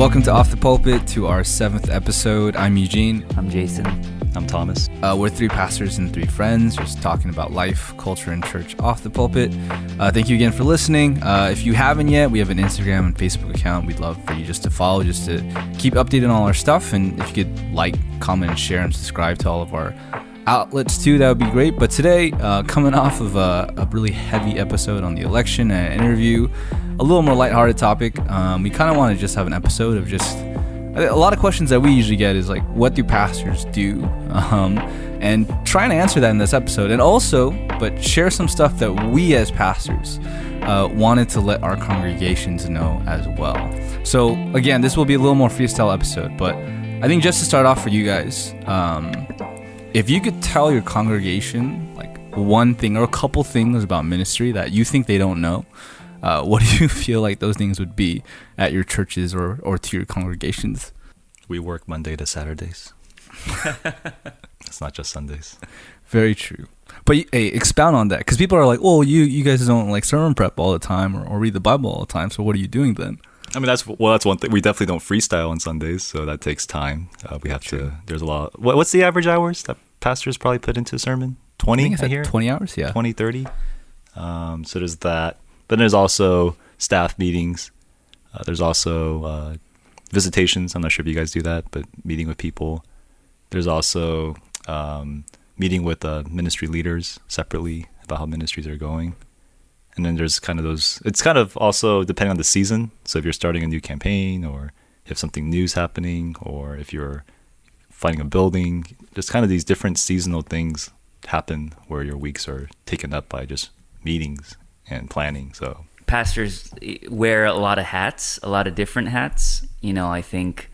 Welcome to Off the Pulpit to our seventh episode. I'm Eugene. I'm Jason. I'm Thomas. Uh, we're three pastors and three friends, just talking about life, culture, and church off the pulpit. Uh, thank you again for listening. Uh, if you haven't yet, we have an Instagram and Facebook account. We'd love for you just to follow, just to keep updated on all our stuff. And if you could like, comment, share, and subscribe to all of our outlets too, that would be great. But today, uh, coming off of a, a, really heavy episode on the election and an interview, a little more lighthearted topic, um, we kind of want to just have an episode of just a lot of questions that we usually get is like, what do pastors do? Um, and trying to answer that in this episode. And also, but share some stuff that we as pastors uh, wanted to let our congregations know as well. So, again, this will be a little more freestyle episode, but I think just to start off for you guys, um, if you could tell your congregation like one thing or a couple things about ministry that you think they don't know, uh, what do you feel like those things would be at your churches or, or to your congregations? We work Monday to Saturdays. it's not just Sundays. Very true. But hey, expound on that because people are like, "Oh, you you guys don't like sermon prep all the time or, or read the Bible all the time. So what are you doing then?" I mean, that's well, that's one thing. We definitely don't freestyle on Sundays, so that takes time. Uh, we have True. to. There's a lot. What, what's the average hours that pastors probably put into a sermon? Twenty. I, I hear twenty hours. Yeah, 20, 30. Um, so there's that. But there's also staff meetings. Uh, there's also uh, visitations. I'm not sure if you guys do that, but meeting with people. There's also um, meeting with uh, ministry leaders separately about how ministries are going. And then there's kind of those, it's kind of also depending on the season. So if you're starting a new campaign or if something new's happening or if you're finding a building, just kind of these different seasonal things happen where your weeks are taken up by just meetings and planning. So pastors wear a lot of hats, a lot of different hats. You know, I think,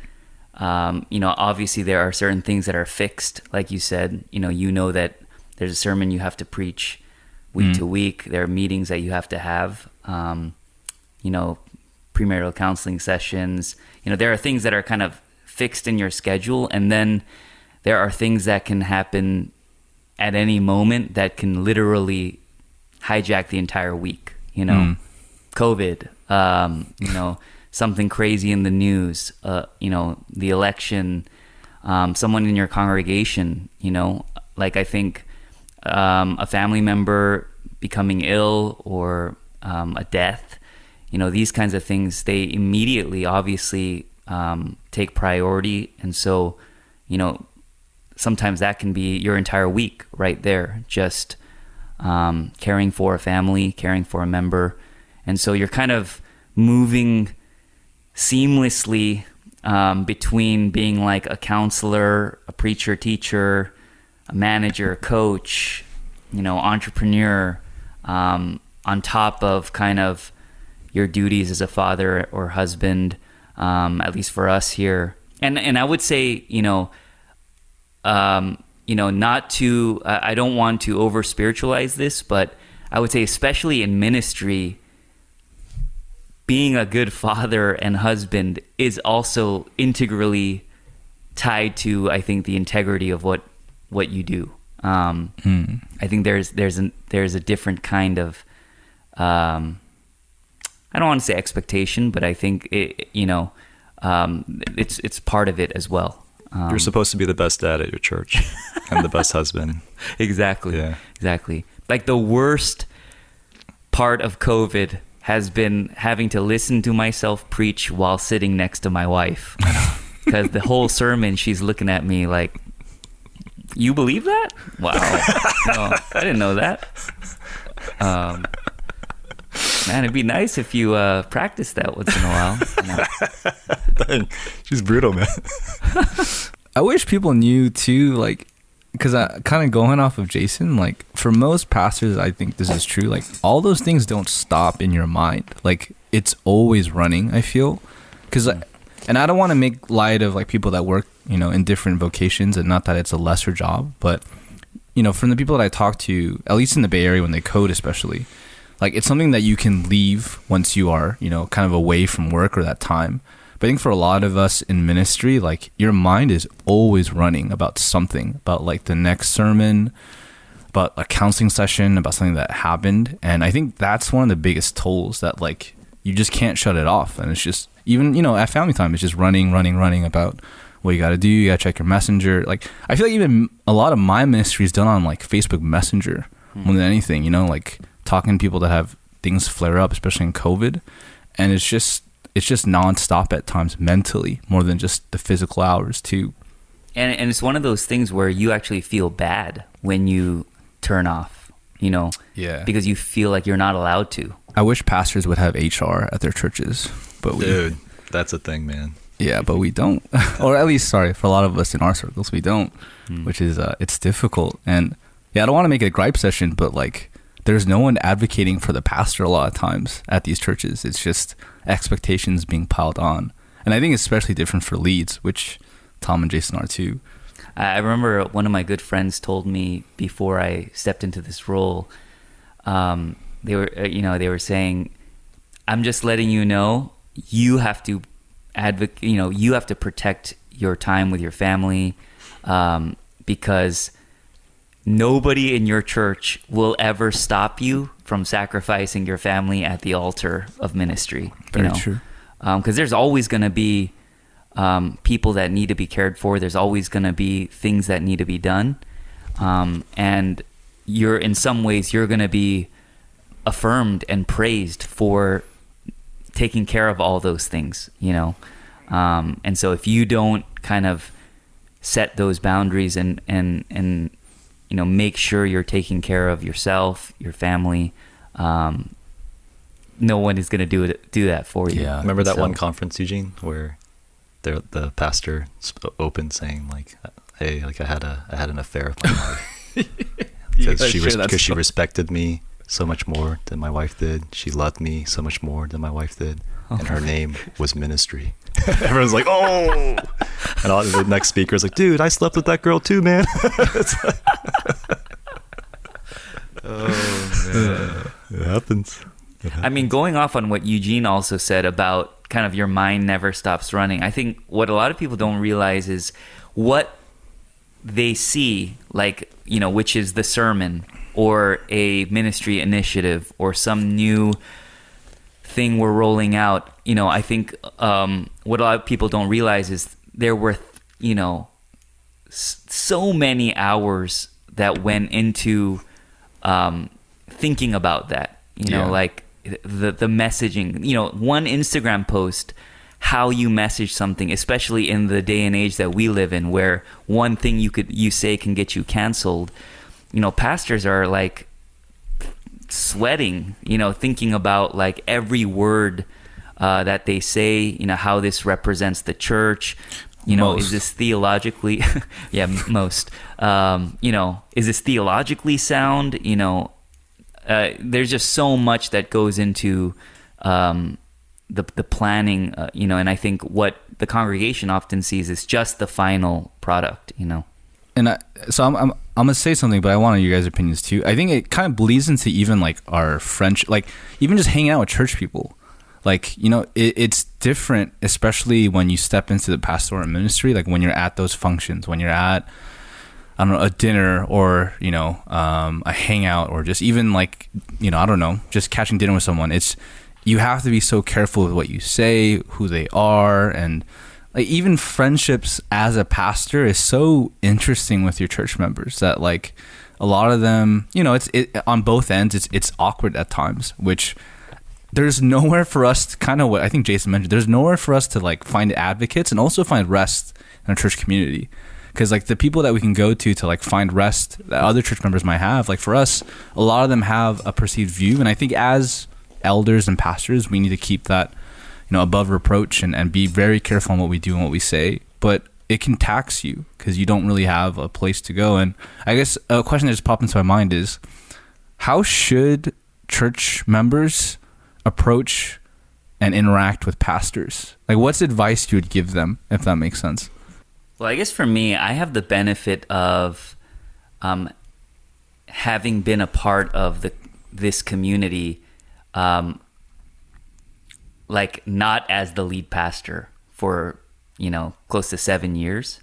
um, you know, obviously there are certain things that are fixed, like you said. You know, you know that there's a sermon you have to preach week mm. to week. There are meetings that you have to have. Um, you know, premarital counseling sessions. You know, there are things that are kind of fixed in your schedule, and then there are things that can happen at any moment that can literally hijack the entire week. You know, mm. COVID. Um, you know, something crazy in the news. Uh, you know, the election. Um, someone in your congregation. You know, like I think um, a family member becoming ill or um, a death. You know, these kinds of things. They immediately, obviously, um, take priority, and so, you know, sometimes that can be your entire week right there. Just um, caring for a family, caring for a member. And so you're kind of moving seamlessly um, between being like a counselor, a preacher, teacher, a manager, a coach, you know, entrepreneur, um, on top of kind of your duties as a father or husband, um, at least for us here. And and I would say, you know, um, you know, not to, uh, I don't want to over spiritualize this, but I would say, especially in ministry, being a good father and husband is also integrally tied to, I think, the integrity of what what you do. Um, hmm. I think there's there's an, there's a different kind of um, I don't want to say expectation, but I think it, you know um, it's it's part of it as well. Um, You're supposed to be the best dad at your church and the best husband. Exactly. Yeah. Exactly. Like the worst part of COVID has been having to listen to myself preach while sitting next to my wife. Because the whole sermon, she's looking at me like, You believe that? Wow. no, I didn't know that. Um, Man, it'd be nice if you uh, practice that once in a while. Dang, she's brutal, man. I wish people knew too, like, because I kind of going off of Jason, like, for most pastors, I think this is true. Like, all those things don't stop in your mind. Like, it's always running. I feel, because, and I don't want to make light of like people that work, you know, in different vocations, and not that it's a lesser job, but you know, from the people that I talk to, at least in the Bay Area when they code, especially like it's something that you can leave once you are you know kind of away from work or that time but i think for a lot of us in ministry like your mind is always running about something about like the next sermon about a counseling session about something that happened and i think that's one of the biggest tolls that like you just can't shut it off. And it's just even you know at family time, it's just running, running, running about what you got to do. You got to check your messenger. Like I feel like even a lot of my ministry is done on like Facebook Messenger hmm. more than anything. You know, like talking to people that have things flare up, especially in COVID, and it's just it's just nonstop at times mentally more than just the physical hours too. and and it's one of those things where you actually feel bad when you turn off, you know, Yeah. because you feel like you're not allowed to. I wish pastors would have HR at their churches, but we Dude, that's a thing, man. Yeah, but we don't, or at least, sorry, for a lot of us in our circles, we don't, which is uh, it's difficult. And yeah, I don't want to make it a gripe session, but like, there's no one advocating for the pastor a lot of times at these churches. It's just expectations being piled on, and I think it's especially different for leads, which Tom and Jason are too. I I remember one of my good friends told me before I stepped into this role. Um, they were, uh, you know, they were saying, "I'm just letting you know you have to advocate. You know, you have to protect your time with your family um, because nobody in your church will ever stop you from sacrificing your family at the altar of ministry. Very you know? true. because there's always going to be um, people that need to be cared for. There's always going to be things that need to be done, um, and you're in some ways you're going to be affirmed and praised for taking care of all those things. You know, um, and so if you don't kind of set those boundaries and and and you know make sure you're taking care of yourself, your family. Um, no one is going to do it do that for you. Yeah. Remember that So- one conference, Eugene, where the the pastor opened saying like, "Hey, like I had a I had an affair with my wife because gotta she share res- because she respected me so much more than my wife did. She loved me so much more than my wife did, and her name was ministry." Everyone's like, "Oh!" And all, the next speaker is like, "Dude, I slept with that girl too, man." Oh, it happens. I mean, going off on what Eugene also said about kind of your mind never stops running, I think what a lot of people don't realize is what they see, like, you know, which is the sermon or a ministry initiative or some new thing we're rolling out. You know, I think um, what a lot of people don't realize is there were, you know, so many hours that went into um, thinking about that. You know, Yeah. like the the messaging. You know, one Instagram post, how you message something, especially in the day and age that we live in, where one thing you could you say can get you canceled. You know, pastors are like sweating, you know, thinking about like every word uh, that they say, you know, how this represents the church. You know, Most. is this theologically, yeah, most. Um, you know, is this theologically sound? You know, uh, there's just so much that goes into um, the the planning. Uh, you know, and I think what the congregation often sees is just the final product. You know. And I, so I'm, I'm I'm gonna say something, but I want your guys' opinions too. I think it kind of bleeds into even like our French, like even just hanging out with church people. Like you know, it, it's different, especially when you step into the pastoral ministry. Like when you're at those functions, when you're at I don't know a dinner or you know um, a hangout or just even like you know I don't know just catching dinner with someone. It's you have to be so careful with what you say, who they are, and like even friendships as a pastor is so interesting with your church members that like a lot of them you know it's it, on both ends it's it's awkward at times which there's nowhere for us to kind of what I think Jason mentioned. There's nowhere for us to like find advocates and also find rest in our church community. Because like the people that we can go to to like find rest that other church members might have, like for us, a lot of them have a perceived view, and I think as elders and pastors, we need to keep that know above reproach and, and be very careful on what we do and what we say. But it can tax you because you don't really have a place to go. And I guess a question that just popped into my mind is, how should church members approach and interact with pastors? Like, what's advice you would give them, if that makes sense? Well, I guess for me, I have the benefit of um, having been a part of the this community, um, like not as the lead pastor for you know close to seven years,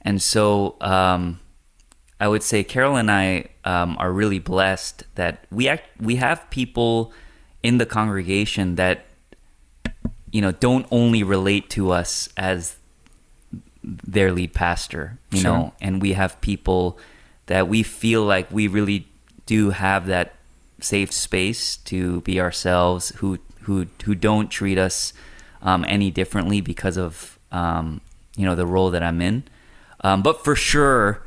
and so um, I would say Carol and I um, are really blessed that we act we have people in the congregation that you know don't only relate to us as their lead pastor you Sure. know and we have people that we feel like we really do have that safe space to be ourselves who who who don't treat us um, any differently because of um, you know the role that I'm in um, but for sure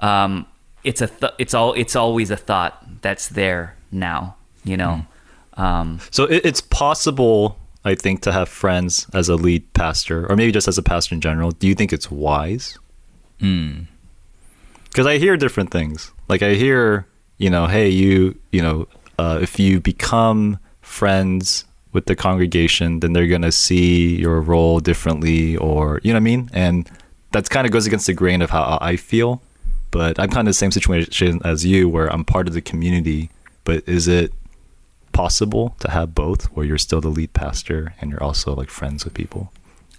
um, it's a th- it's all it's always a thought that's there now you know um, So it, it's possible, I think, to have friends as a lead pastor, or maybe just as a pastor in general. Do you think it's wise? Mm. Because I hear different things. Like I hear, you know, hey, you, you know, uh, if you become friends with the congregation, then they're gonna see your role differently, or you know what I mean. And that kind of goes against the grain of how I feel. But I'm kind of the same situation as you, where I'm part of the community. But is it possible to have both, where you're still the lead pastor and you're also like friends with people?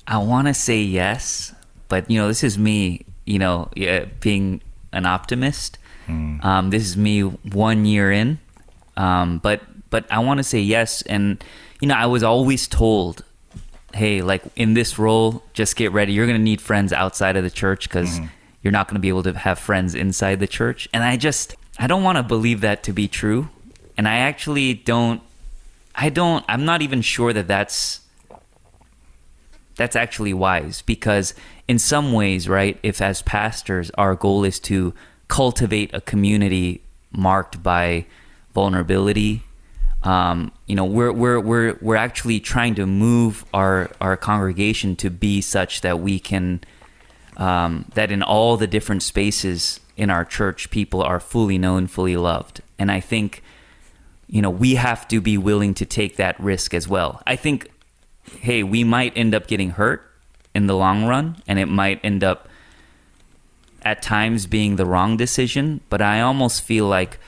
I want to say yes, but you know, this is me, you know, being an optimist. Um, this is me one year in, um, but but I want to say yes, and you know, I was always told, hey, like in this role, just get ready. You're gonna need friends outside of the church because mm-hmm. you're not gonna be able to have friends inside the church. And I just I don't want to believe that to be true, and I actually don't. I don't. I'm not even sure that that's that's actually wise because in some ways right if as pastors our goal is to cultivate a community marked by vulnerability um, you know we're, we're we're we're actually trying to move our our congregation to be such that we can um, that in all the different spaces in our church people are fully known fully loved and i think you know we have to be willing to take that risk as well i think hey, we might end up getting hurt in the long run, and it might end up at times being the wrong decision. But I almost feel like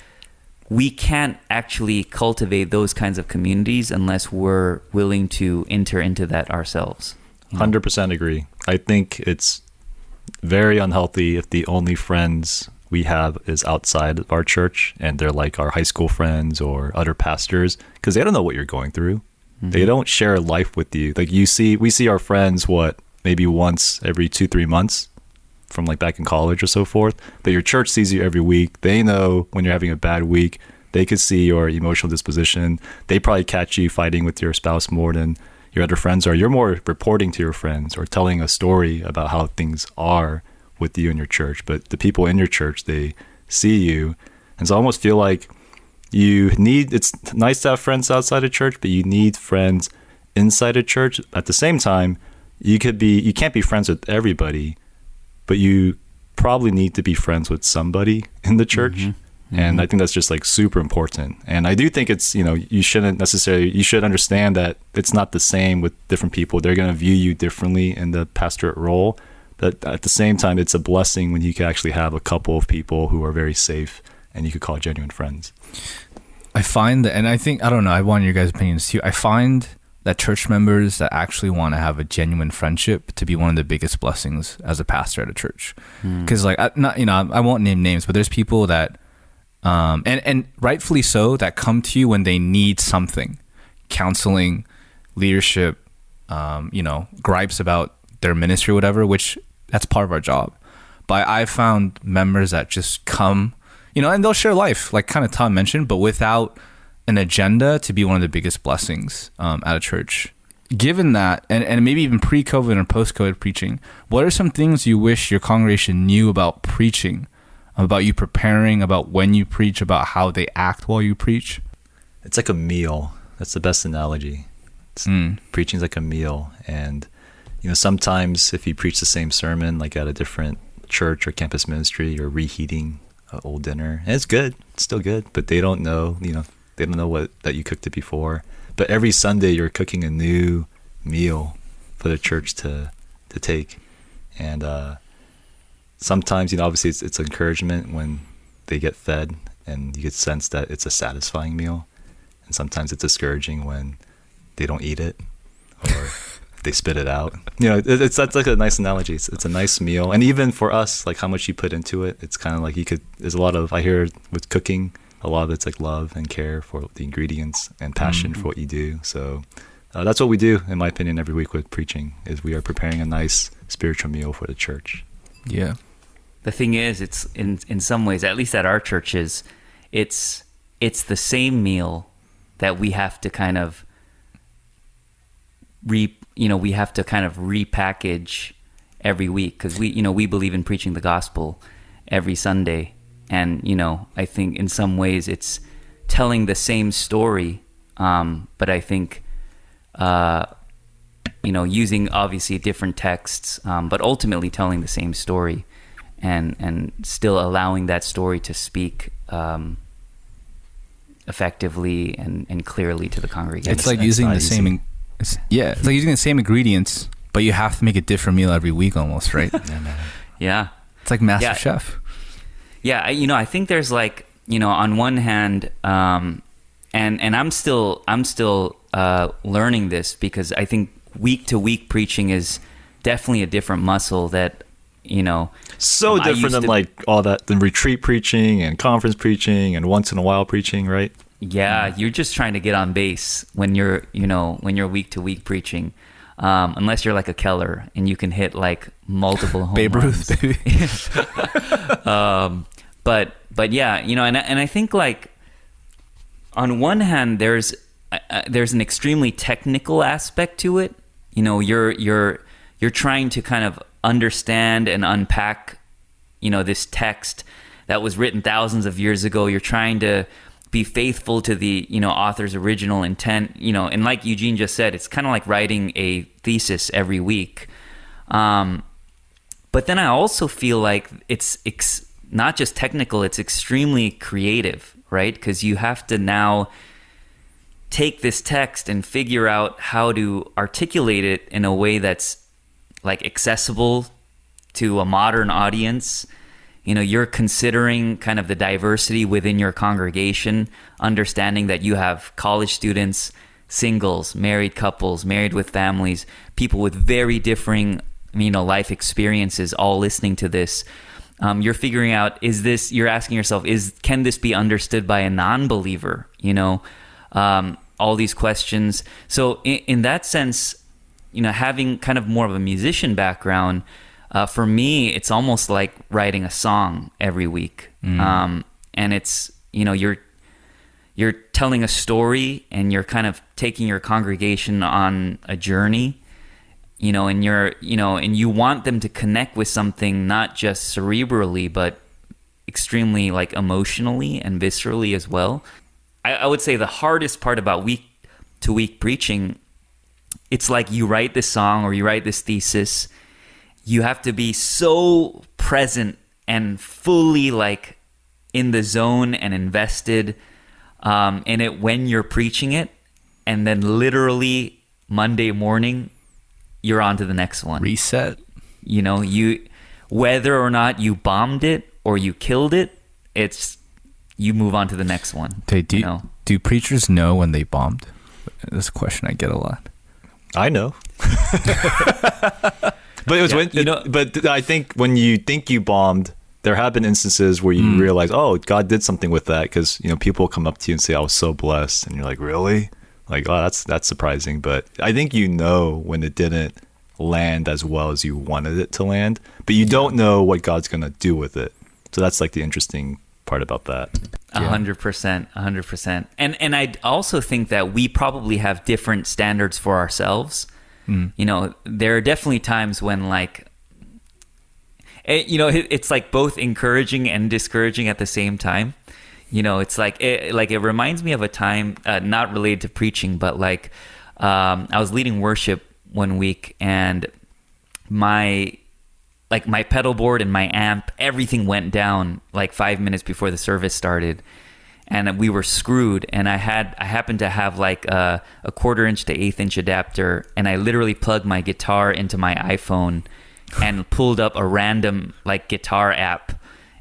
we can't actually cultivate those kinds of communities unless we're willing to enter into that ourselves. Hundred percent agree. I think it's very unhealthy if the only friends we have is outside of our church and they're like our high school friends or other pastors because they don't know what you're going through. Mm-hmm. They don't share life with you. Like you see, we see our friends what maybe once every two three months from like back in college or so forth. that your church sees you every week. They know when you're having a bad week. They could see your emotional disposition. They probably catch you fighting with your spouse more than your other friends are. You're more reporting to your friends or telling a story about how things are with you and your church. But the people in your church, they see you. And so I almost feel like you need it's nice to have friends outside of church, but you need friends inside of church. At the same time, you could be you can't be friends with everybody, but you probably need to be friends with somebody in the church. Mm-hmm. And mm-hmm. I think that's just like super important. And I do think it's, you know, you shouldn't necessarily, you should understand that it's not the same with different people. They're going to view you differently in the pastorate role. But at the same time, it's a blessing when you can actually have a couple of people who are very safe and you could call genuine friends. I find that, and I think I don't know. I want your guys' opinions too. I find that church members that actually want to have a genuine friendship to be one of the biggest blessings as a pastor at a church. Because like, I, not you know, I won't name names, but there's people that, um, and and rightfully so, that come to you when they need something, counseling, leadership, um, you know, gripes about their ministry, or whatever. Which that's part of our job. But I found members that just come, you know, and they'll share life, like kind of Tom mentioned, but without an agenda to be one of the biggest blessings um, at a church. Given that, and, and maybe even pre COVID or post COVID preaching, what are some things you wish your congregation knew about preaching, about you preparing, about when you preach, about how they act while you preach? It's like a meal. That's the best analogy. Mm. Preaching's like a meal, and you know sometimes if you preach the same sermon like at a different church or campus ministry, you're reheating an old dinner, and it's good. It's still good, but they don't know. You know, they don't know what that you cooked it before. But every Sunday you're cooking a new meal for the church to to take, and uh, sometimes you know obviously it's, it's encouragement when they get fed and you get sense that it's a satisfying meal. And sometimes it's discouraging when they don't eat it or they spit it out. You know it, it's that's like a nice analogy. It's, it's a nice meal. And even for us like how much you put into it it's kind of like you could there's a lot of i hear with cooking a lot of it's like love and care for the ingredients and passion for what you do so uh, that's what we do, in my opinion, every week with preaching. Is we are preparing a nice spiritual meal for the church. Yeah. the thing is it's in in some ways at least at our churches it's it's the same meal that we have to kind of re you know we have to kind of repackage every week because we you know we believe in preaching the gospel every sunday and you know i think in some ways it's telling the same story um, but i think uh, you know, using obviously different texts, um, but ultimately telling the same story, and and still allowing that story to speak um, effectively and, and clearly to the congregation. It's like it's using the same. in- It's, yeah, it's like using the same ingredients, but you have to make a different meal every week, almost, right? Yeah, yeah, it's like Master Yeah. Chef. Yeah. I, you know, I think there's like you know, on one hand, um, and and I'm still I'm still uh, learning this because I think week to week preaching is definitely a different muscle that you know. So um, different than to- like all that, the retreat preaching and conference preaching and once in a while preaching, right? Yeah, you're just trying to get on base when you're, you know, when you're week to week preaching. Um, unless you're like a Keller and you can hit like multiple home Babe runs. Ruth, baby. um, but but yeah, you know, and and I think like on one hand, there's uh, uh, there's an extremely technical aspect to it. You know, you're you're you're trying to kind of understand and unpack, you know, this text that was written thousands of years ago. You're trying to be faithful to the you know author's original intent. You know, and like Eugene just said, it's kind of like writing a thesis every week. Um, but then I also feel like it's ex- not just technical; it's extremely creative, right? Because you have to now take this text and figure out how to articulate it in a way that's like accessible to a modern audience. You know, you're considering kind of the diversity within your congregation, understanding that you have college students, singles, married couples, married with families, people with very differing, you know, life experiences all listening to this. Um, you're figuring out is this you're asking yourself is can this be understood by a non-believer? You know um, all these questions. So in, in that sense you know having kind of more of a musician background uh, for me it's almost like writing a song every week. Um, and it's you know you're you're telling a story and you're kind of taking your congregation on a journey you know and you're you know and you want them to connect with something not just cerebrally but extremely like emotionally and viscerally as well. I, I would say the hardest part about week to week preaching it's like you write this song or you write this thesis you have to be so present and fully like in the zone and invested um, in it when you're preaching it and then literally monday morning you're on to the next one Reset. you know you whether or not you bombed it or you killed it it's you move on to the next one Hey, do you know do preachers know when they bombed? That's a question I get a lot. I know. but it was Yeah, when you know- but I think when you think you bombed, there have been instances where you mm. realize, oh, God did something with that because you know people come up to you and say, "I was so blessed," and you're like, "Really?" Like, oh, that's that's surprising. But I think you know when it didn't land as well as you wanted it to land, but you don't know what God's gonna do with it. So that's like the interesting part about that. A hundred percent, a hundred percent. And and I also think that we probably have different standards for ourselves. Hmm. You know, there are definitely times when like, it, you know, it, it's like both encouraging and discouraging at the same time. You know, it's like it, like it reminds me of a time uh, not related to preaching, but like um, I was leading worship one week and my like my pedal board and my amp everything went down like five minutes before the service started. And we were screwed. And i had i happened to have like a, a quarter inch to eighth inch adapter. And i literally plugged my guitar into my iphone and pulled up a random like guitar app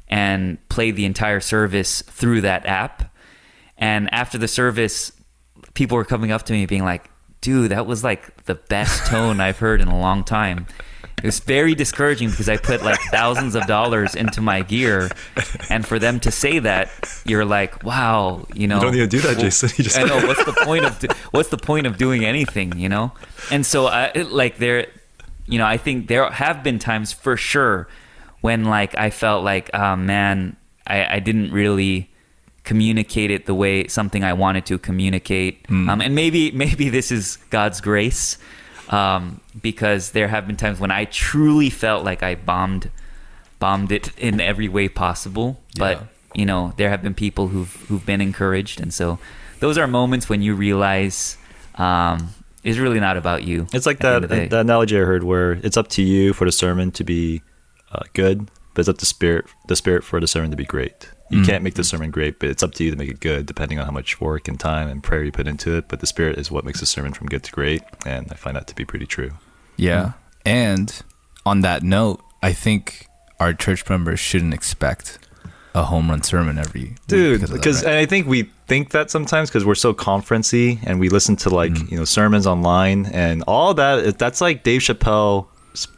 and played the entire service through that app and after the service people were coming up to me being like dude that was like the best tone i've heard in a long time It was very discouraging because I put like thousands of dollars into my gear, and for them to say that, you're like, wow, you know. You don't need to do that, Jason. You just I know what's the point of do- what's the point of doing anything, you know? And so I like there, you know, I think there have been times for sure when like I felt like, oh man, I, I didn't really communicate it the way something I wanted to communicate. Um, and maybe maybe this is God's grace, um, because there have been times when I truly felt like I bombed bombed it in every way possible. But Yeah. you know, there have been people who've who've been encouraged, and so those are moments when you realize um, it's really not about you. It's like that that analogy I heard where it's up to you for the sermon to be uh, good, but it's up to spirit the spirit for the sermon to be great. You Mm. can't make the sermon great, but it's up to you to make it good, depending on how much work and time and prayer you put into it. But the spirit is what makes the sermon from good to great, and I find that to be pretty true. Yeah. And on that note, I think our church members shouldn't expect a home run sermon every week dude because right? and i think we think that sometimes because we're so conferency and we listen to like Mm. you know sermons online and all that that's like dave chappelle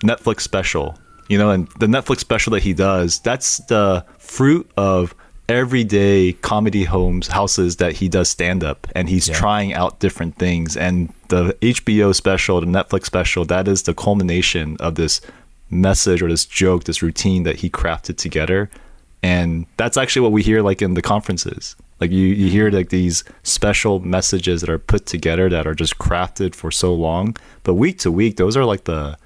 netflix special you know and the netflix special that he does that's the fruit of everyday comedy homes houses that he does stand up and he's Yeah. trying out different things. And the hbo special the netflix special that is the culmination of this message or this joke this routine that he crafted together. And that's actually what we hear like in the conferences. Like you, you hear like these special messages that are put together that are just crafted for so long. But week to week those are like the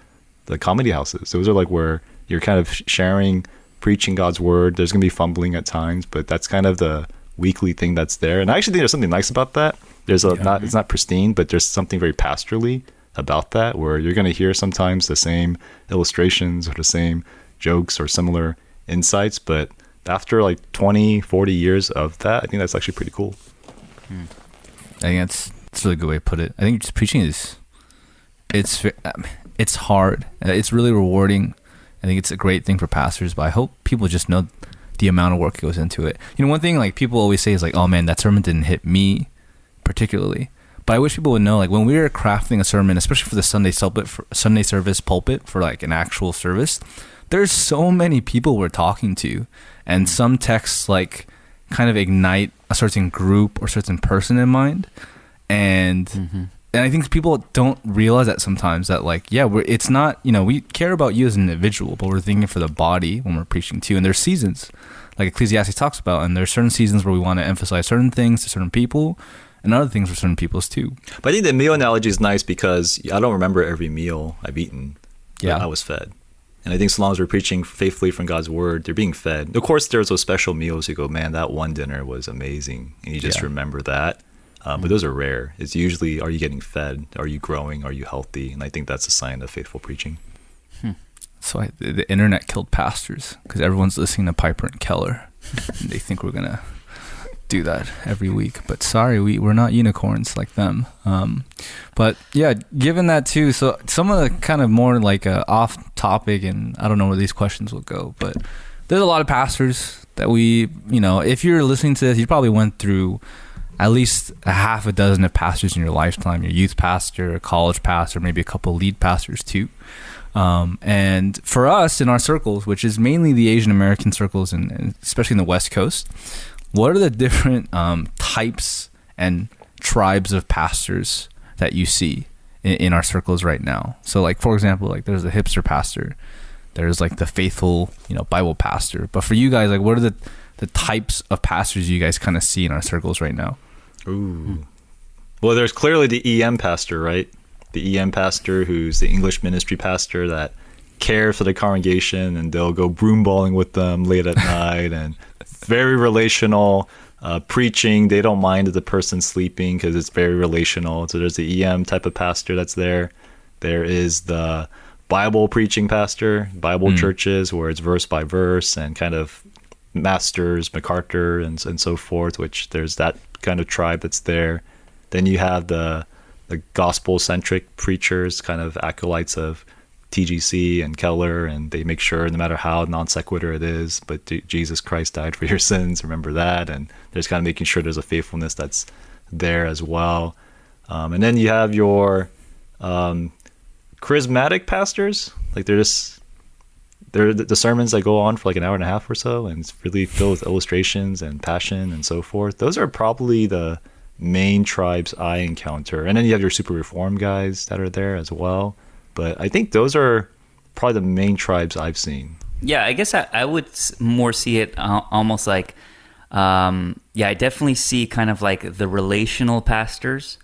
the comedy houses. Those are like where you're kind of sharing preaching god's word. There's going to be fumbling at times but that's kind of the weekly thing that's there. And i actually think there's something nice about that. There's a not it's not pristine but there's something very pastorally about that where you're going to hear sometimes the same illustrations or the same jokes or similar insights but after like 20 40 years of that i think that's actually pretty cool. Hmm. I think that's that's a really good way to put it. I think just preaching is it's it's hard. Uh, It's really rewarding. I think it's a great thing for pastors, but I hope people just know the amount of work that goes into it. You know, one thing like people always say is like, "Oh man, that sermon didn't hit me particularly." But I wish people would know like when we were crafting a sermon, especially for the Sunday pulpit for Sunday service pulpit for like an actual service, there's so many people we're talking to, and some texts like kind of ignite a certain group or certain person in mind, and and I think people don't realize that sometimes that like yeah we're it's not you know we care about you as an individual, but we're thinking for the body when we're preaching to you and there's seasons like Ecclesiastes talks about, and there's certain seasons where we want to emphasize certain things to certain people. And other things for certain people's too. but i think the meal analogy is nice because i don't remember every meal i've eaten Yeah. i was fed and i think so long as we're preaching faithfully from god's word they're being fed of course there's those special meals you go man that one dinner was amazing and you just Yeah. remember that uh, but those are rare. It's usually are you getting fed? Are you growing? Are you healthy? And i think that's a sign of faithful preaching. So I, the, the internet killed pastors because everyone's listening to Piper and Keller. and they think we're gonna do that every week, but sorry, we we're not unicorns like them. Um, but yeah, given that too, so some of the kind of more like uh, off topic, and I don't know where these questions will go, but there's a lot of pastors that we, you know, if you're listening to this, you probably went through at least a half a dozen of pastors in your lifetime your youth pastor a college pastor maybe a couple lead pastors too. Um, and for us in our circles which is mainly the asian american circles and, especially in the west coast what are the different um, types and tribes of pastors that you see in, in our circles right now? So like for example like there's a hipster pastor there's like the faithful you know bible pastor. But for you guys like what are the the types of pastors you guys kind of see in our circles right now Ooh. Well, there's clearly the EM pastor, right? The EM pastor who's the English ministry pastor that cares for the congregation and they'll go broomballing with them late at night and very relational uh, preaching. They don't mind if the person's sleeping because it's very relational. So there's the EM type of pastor that's there. There is the Bible preaching pastor, Bible churches where it's verse by verse and kind of Masters, MacArthur, and and so forth. Which there's that kind of tribe that's there. Then you have the the gospel centric preachers, kind of acolytes of TGC and Keller, and they make sure no matter how non sequitur it is, but Jesus Christ died for your sins. Remember that, and there's kind of making sure there's a faithfulness that's there as well. Um, and then you have your um, charismatic pastors. Like they're just they're the sermons that go on for like an hour and a half or so, and it's really filled with illustrations and passion and so forth. Those are probably the main tribes I encounter, and then you have your super reform guys that are there as well. But I think those are probably the main tribes I've seen. Yeah, I guess I, I would more see it uh, almost like, um, yeah, I definitely see kind of like the relational pastors.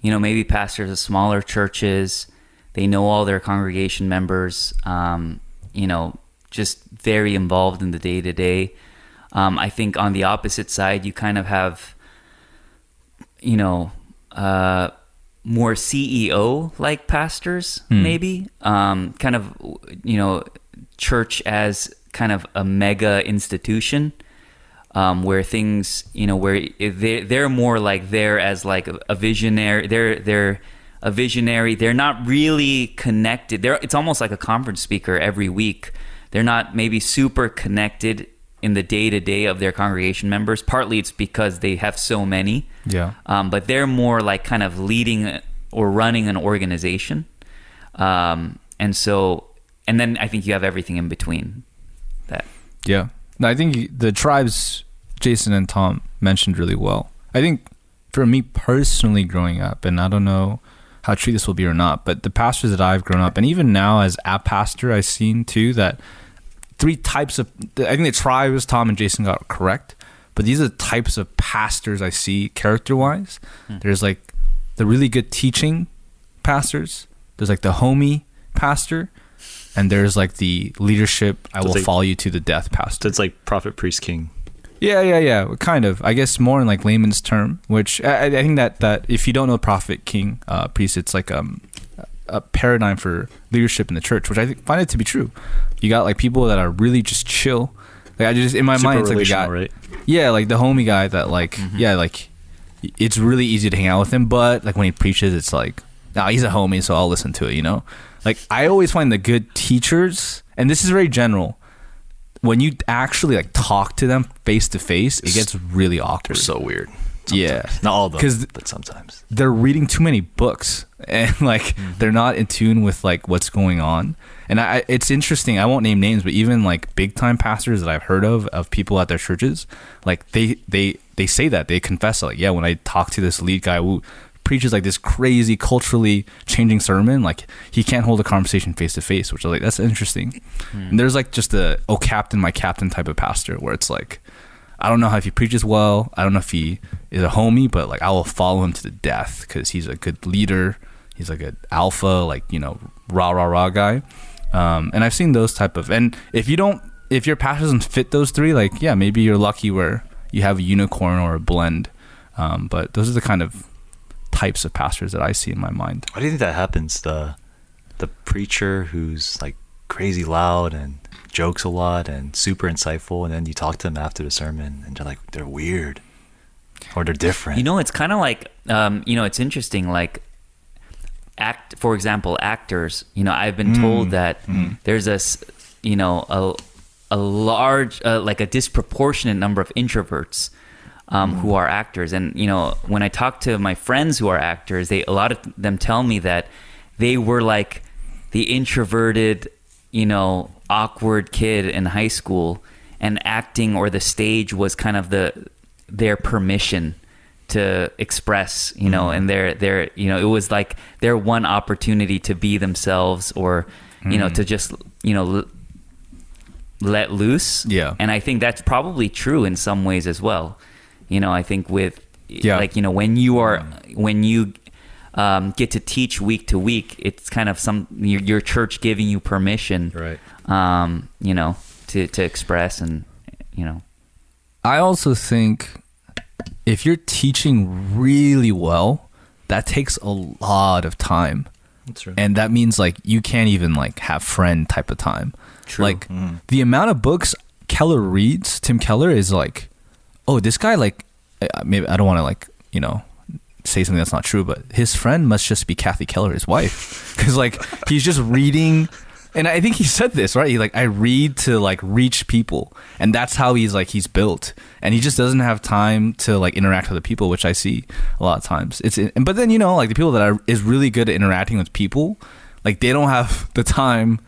You know, maybe pastors of smaller churches. They know all their congregation members. Um, you know, just very involved in the day to day. I think on the opposite side, you kind of have, you know, uh, more CEO like pastors, maybe. Um, kind of, you know, church as kind of a mega institution um, where things, you know, where they they're more like there as like a visionary. They're they're a visionary. They're not really connected. They're it's almost like a conference speaker every week. They're not maybe super connected in the day to day of their congregation members. Partly it's because they have so many. Yeah. Um, but they're more like kind of leading or running an organization. Um, and so, and then I think you have everything in between that. Yeah. No, I think the tribes Jason and Tom mentioned really well. I think for me personally growing up, and I don't know how true this will be or not, but the pastors that I've grown up, and even now as a pastor, I've seen too that three types of, I think the tribes Tom and Jason got correct, but these are the types of pastors I see character wise. Hmm. There's like the really good teaching pastors, there's like the homie pastor, and there's like the leadership, I will like- follow you to the death pastor. So it's like prophet, priest, king. Yeah, yeah, yeah. Kind of. I guess more in like layman's term, which I, I think that that if you don't know prophet, king, uh, priest, it's like um a paradigm for leadership in the church, which I think, find it to be true. You got like people that are really just chill. Like I just in my Super mind, it's like the guy, right? yeah, like the homie guy that like yeah, like it's really easy to hang out with him, but like when he preaches, it's like nah, he's a homie, so I'll listen to it. You know, like I always find the good teachers, and this is very general. When you actually like talk to them face to face, it gets really awkward. They're so weird. Yeah. Not all of them, 'Cause- but sometimes. they're reading too many books and like mm-hmm. they're not in tune with like what's going on and I, it's interesting i won't name names but even like big time pastors that i've heard of of people at their churches like they they they say that they confess like yeah when i talk to this lead guy who preaches like this crazy culturally changing sermon like he can't hold a conversation face to face which is like that's interesting and there's like just the oh captain my captain type of pastor where it's like I don't know how if he preaches well. I don't know if he is a homie, but like I will follow him to the death because he's a good leader. He's like an alpha, like you know, rah rah rah guy. Um, and I've seen those type of. And if you don't, if your pastor doesn't fit those three, like yeah, maybe you're lucky where you have a unicorn or a blend. Um, but those are the kind of types of pastors that I see in my mind. Why do you think that happens? The the preacher who's like crazy loud and jokes a lot and super insightful, and then you talk to them after the sermon, and they're like they're weird or they're different. You know, it's kind of like, um, you know, it's interesting. Like, act, for example, actors. You know, I've been told that there's a, s- you know, a, a large, uh, like a disproportionate number of introverts um, mm-hmm. who are actors. And you know, when I talk to my friends who are actors, they a lot of them tell me that they were like the introverted, you know, awkward kid in high school, and acting or the stage was kind of the their permission to express, you know, mm-hmm. and their their you know, it was like their one opportunity to be themselves or you know, to mm-hmm. just you know l- let loose. Yeah. And I think that's probably true in some ways as well. You know, I think with Yeah. like you know when you are when you um, get to teach week to week, it's kind of some your, your church giving you permission, Right. Um, you know, to to express and you know, I also think if you're teaching really well, that takes a lot of time. That's true. and that means like you can't even like have friend type of time True. like the amount of books keller reads tim keller is like oh this guy like maybe i don't want to like you know say something that's not true but his friend must just be kathy keller his wife. Because like he's just reading and i think he said this right? He like i read to like reach people and that's how he's like he's built. And he just doesn't have time to like interact with the people which i see a lot of times. It's but then you know like the people that are is really good at interacting with people like they don't have the time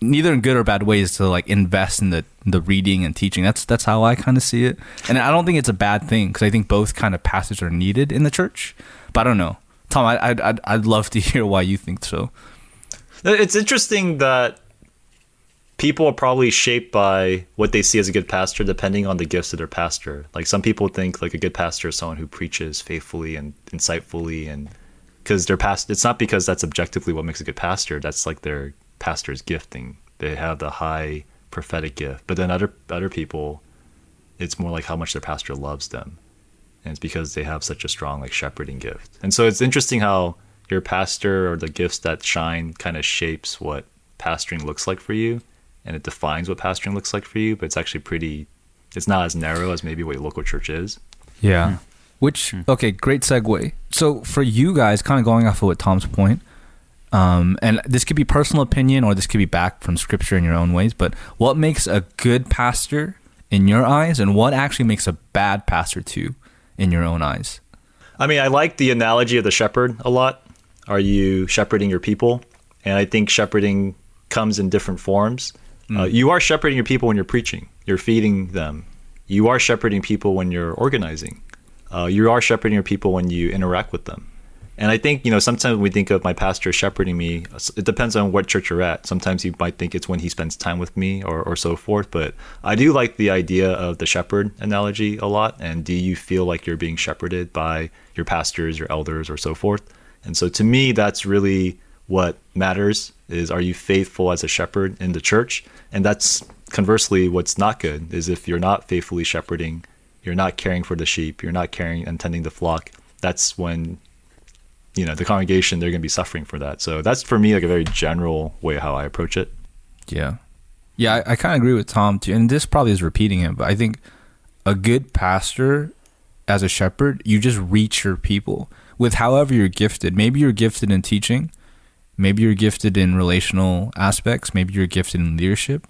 neither in good or bad ways to like invest in the the reading and teaching. That's that's how i kind of see it. And i don't think it's a bad thing because i think both kind of pastors are needed in the church. But i don't know. Tom I, I'd, I'd i'd love to hear why you think so. Uh, it's interesting that people are probably shaped by what they see as a good pastor depending on the gifts of their pastor. Like some people think like a good pastor is someone who preaches faithfully and insightfully and because their past it's not because that's objectively what makes a good pastor, that's like their pastor's gifting. They have the high prophetic gift. But then other other people it's more like how much their pastor loves them. And it's because they have such a strong like shepherding gift. And so it's interesting how your pastor or the gifts that shine kind of shapes what pastoring looks like for you and it defines what pastoring looks like for you, but it's actually pretty it's not as narrow as maybe what your local church is. Yeah. Hmm. Which hmm. okay, great segue. So for you guys, kind of going off of what Tom's point, um, and this could be personal opinion or this could be back from scripture in your own ways. But what makes a good pastor in your eyes, and what actually makes a bad pastor too in your own eyes? I mean, I like the analogy of the shepherd a lot. Are you shepherding your people? And I think shepherding comes in different forms. Uh, you are shepherding your people when you're preaching, you're feeding them. You are shepherding people when you're organizing. Uh, you are shepherding your people when you interact with them. And I think, you know, sometimes we think of my pastor shepherding me, it depends on what church you're at. Sometimes you might think it's when he spends time with me or, or so forth. But I do like the idea of the shepherd analogy a lot. And do you feel like you're being shepherded by your pastors, your elders, or so forth? And so to me, that's really what matters is are you faithful as a shepherd in the church? And that's conversely what's not good is if you're not faithfully shepherding, you're not caring for the sheep, you're not caring and tending the flock, that's when you know the congregation they're going to be suffering for that. So that's for me like a very general way how I approach it. Yeah. Yeah, I, I kind of agree with Tom too. And this probably is repeating it, but I think a good pastor as a shepherd, you just reach your people with however you're gifted. Maybe you're gifted in teaching, maybe you're gifted in relational aspects, maybe you're gifted in leadership.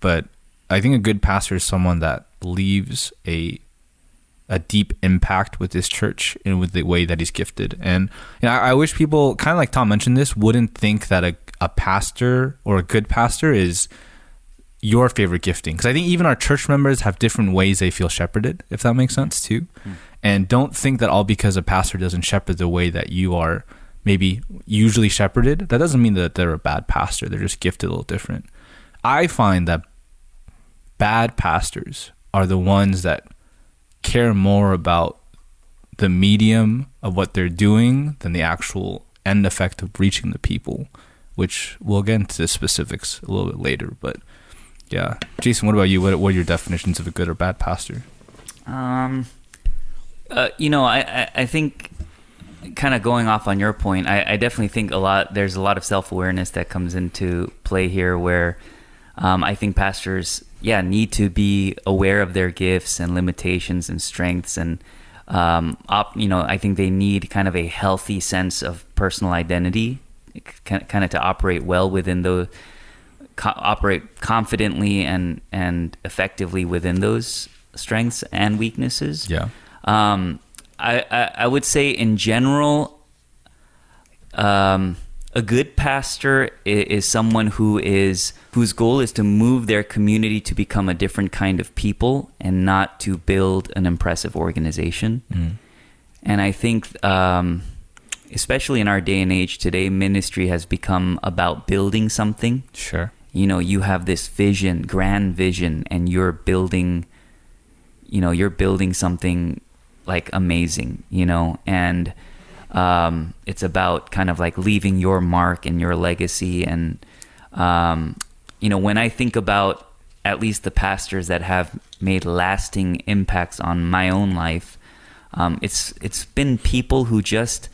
But I think a good pastor is someone that leaves a a deep impact with this church and with the way that he's gifted. And you know, I, I wish people, kind of like Tom mentioned this, wouldn't think that a, a pastor or a good pastor is your favorite gifting. Because I think even our church members have different ways they feel shepherded, if that makes sense too. Hmm. And don't think that all because a pastor doesn't shepherd the way that you are maybe usually shepherded, that doesn't mean that they're a bad pastor. They're just gifted a little different. I find that bad pastors are the ones that care more about the medium of what they're doing than the actual end effect of reaching the people, which we'll get into the specifics a little bit later. But yeah, Jason, what about you? What, what are your definitions of a good or bad pastor? Um, uh, you know, I, I, I think kind of going off on your point, I, I definitely think a lot. There's a lot of self awareness that comes into play here, where um, I think pastors, yeah, need to be aware of their gifts and limitations and strengths, and um, op, you know, I think they need kind of a healthy sense of personal identity, kind of to operate well within those co- operate confidently and and effectively within those strengths and weaknesses. Yeah. Um, I, I I would say in general, um, a good pastor is, someone who is whose goal is to move their community to become a different kind of people and not to build an impressive organization. And I think, um, especially in our day and age today, ministry has become about building something Sure. you know you have this vision grand vision and you're building you know you're building something like amazing you know and um, it's about kind of like leaving your mark and your legacy and um, you know when i think about at least the pastors that have made lasting impacts on my own life um, it's it's been people who just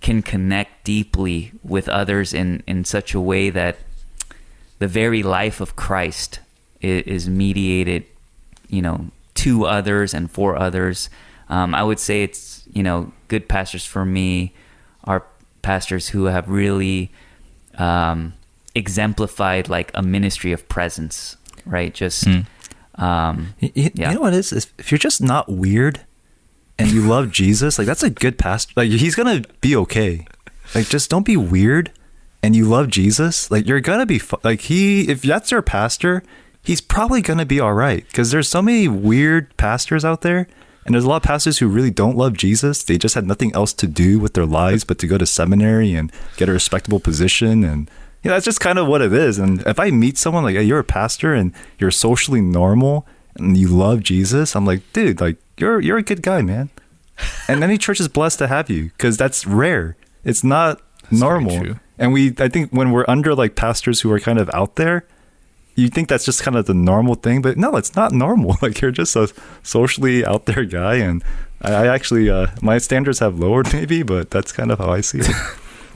can connect deeply with others in in such a way that the very life of Christ is, is mediated, you know, to others and for others. Um, I would say it's you know good pastors for me are pastors who have really um, exemplified like a ministry of presence, right? Just um, You, Yeah. you know what it is? If if you're just not weird and you love Jesus, like that's a good pastor. Like he's gonna be okay. Like just don't be weird and you love Jesus, like you're gonna be fu- like he. If that's your pastor, he's probably gonna be all right because there's so many weird pastors out there. And there's a lot of pastors who really don't love Jesus. They just had nothing else to do with their lives but to go to seminary and get a respectable position. And you know, that's just kind of what it is. And if I meet someone like, hey, you're a pastor and you're socially normal and you love Jesus, I'm like, dude, like you're you're a good guy, man. And any church is blessed to have you because that's rare. It's not very normal. And we, I think, when we're under like pastors who are kind of out there, you think that's just kind of the normal thing, but no, it's not normal. Like you're just a socially out there guy, and I, I actually uh, my standards have lowered maybe, but that's kind of how I see it.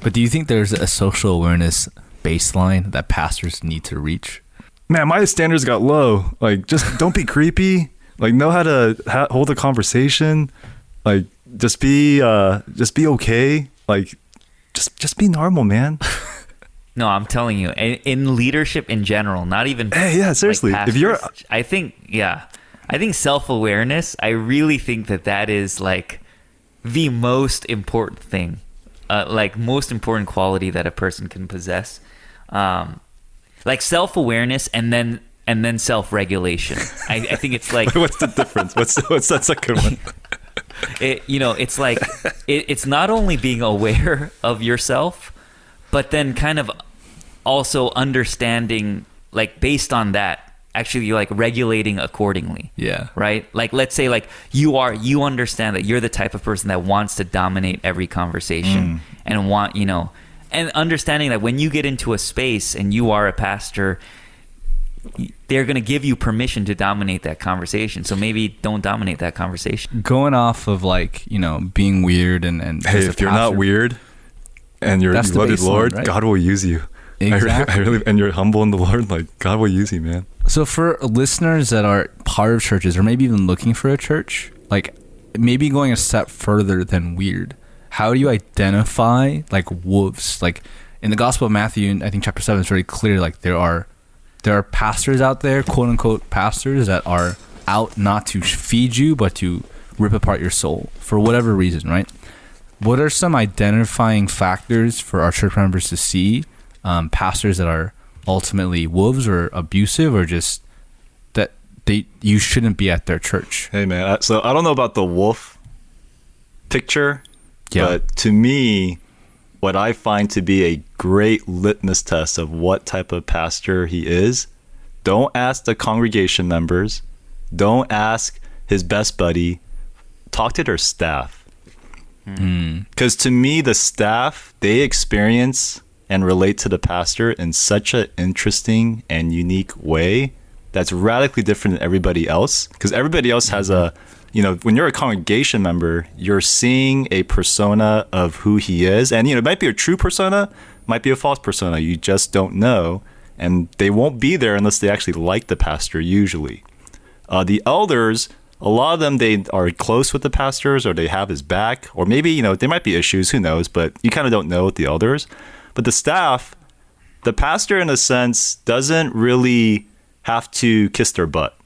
But do you think there's a social awareness baseline that pastors need to reach? Man, my standards got low. Like just don't be creepy. Like know how to ha- hold a conversation. Like just be uh just be okay. Like just just be normal, man. No, I'm telling you, in, in leadership in general, not even. Hey, yeah, like, seriously. if you're I think, yeah, I think self awareness. I really think that that is like the most important thing, uh, like most important quality that a person can possess, um, like self awareness, and then and then self regulation. I, I think it's like what's the difference? What's what's that second one? it, you know, it's like it, it's not only being aware of yourself, but then kind of also understanding, like based on that, actually you're like regulating accordingly. Yeah. Right. Like let's say like you are you understand that you're the type of person that wants to dominate every conversation mm. and want you know, and understanding that when you get into a space and you are a pastor they're going to give you permission to dominate that conversation. So maybe don't dominate that conversation. Going off of like, you know, being weird and, and Hey, as a if you're not weird and you're That's you love the Lord, right? God will use you. I really- Exactly. I really, and you're humble in the Lord, like God will use you, man. So for listeners that are part of churches or maybe even looking for a church, like maybe going a step further than weird, how do you identify like wolves? Like in the Gospel of Matthew, I think chapter seven is very clear. Like there are there are pastors out there, quote unquote pastors, that are out not to feed you but to rip apart your soul for whatever reason, right? What are some identifying factors for our church members to see um, pastors that are ultimately wolves or abusive or just that they you shouldn't be at their church? Hey, man. So I don't know about the wolf picture, Yeah. but to me, what I find to be a great litmus test of what type of pastor he is, don't ask the congregation members, don't ask his best buddy, talk to their staff. Because to me, the staff, they experience and relate to the pastor in such an interesting and unique way that's radically different than everybody else. Because everybody else has a, you know, when you're a congregation member, you're seeing a persona of who he is. And, you know, it might be a true persona, might be a false persona. You just don't know. And they won't be there unless they actually like the pastor, usually. Uh, the elders, a lot of them, they are close with the pastors or they have his back, or maybe, you know, there might be issues, who knows, but you kind of don't know with the elders. But the staff, the pastor, in a sense, doesn't really have to kiss their butt.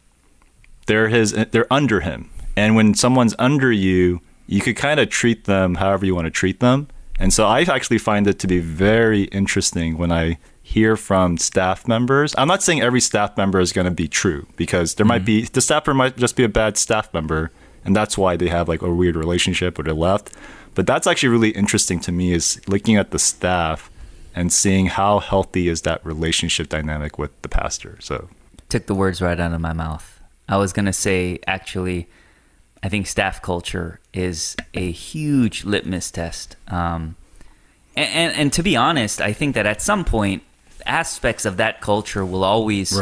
They're his, they're under him. And when someone's under you, you could kind of treat them however you want to treat them. And so I actually find it to be very interesting when I hear from staff members. I'm not saying every staff member is going to be true because there might be mm-hmm. the staffer might just be a bad staff member and that's why they have like a weird relationship or they left. But that's actually really interesting to me is looking at the staff and seeing how healthy is that relationship dynamic with the pastor. So Took the words right out of my mouth. I was going to say, actually, I think staff culture is a huge litmus test. Um, and, and, and to be honest, I think that at some point, aspects of that culture will always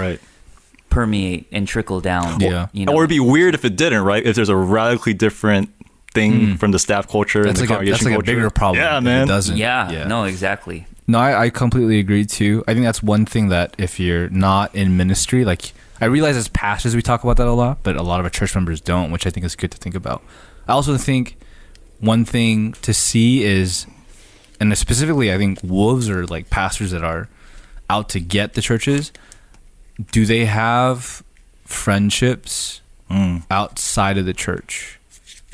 permeate and trickle down. Yeah. You know, Or it'd be weird if it didn't, right? If there's a radically different thing from the staff culture That's and the like a, that's congregation like a culture. bigger problem. Yeah, man. It doesn't. yeah, no, exactly. No, I, I completely agree too. I think that's one thing that if you're not in ministry, like I realize as pastors we talk about that a lot, but a lot of our church members don't, which I think is good to think about. I also think one thing to see is, and specifically, I think wolves are like pastors that are out to get the churches. Do they have friendships Mm. outside of the church?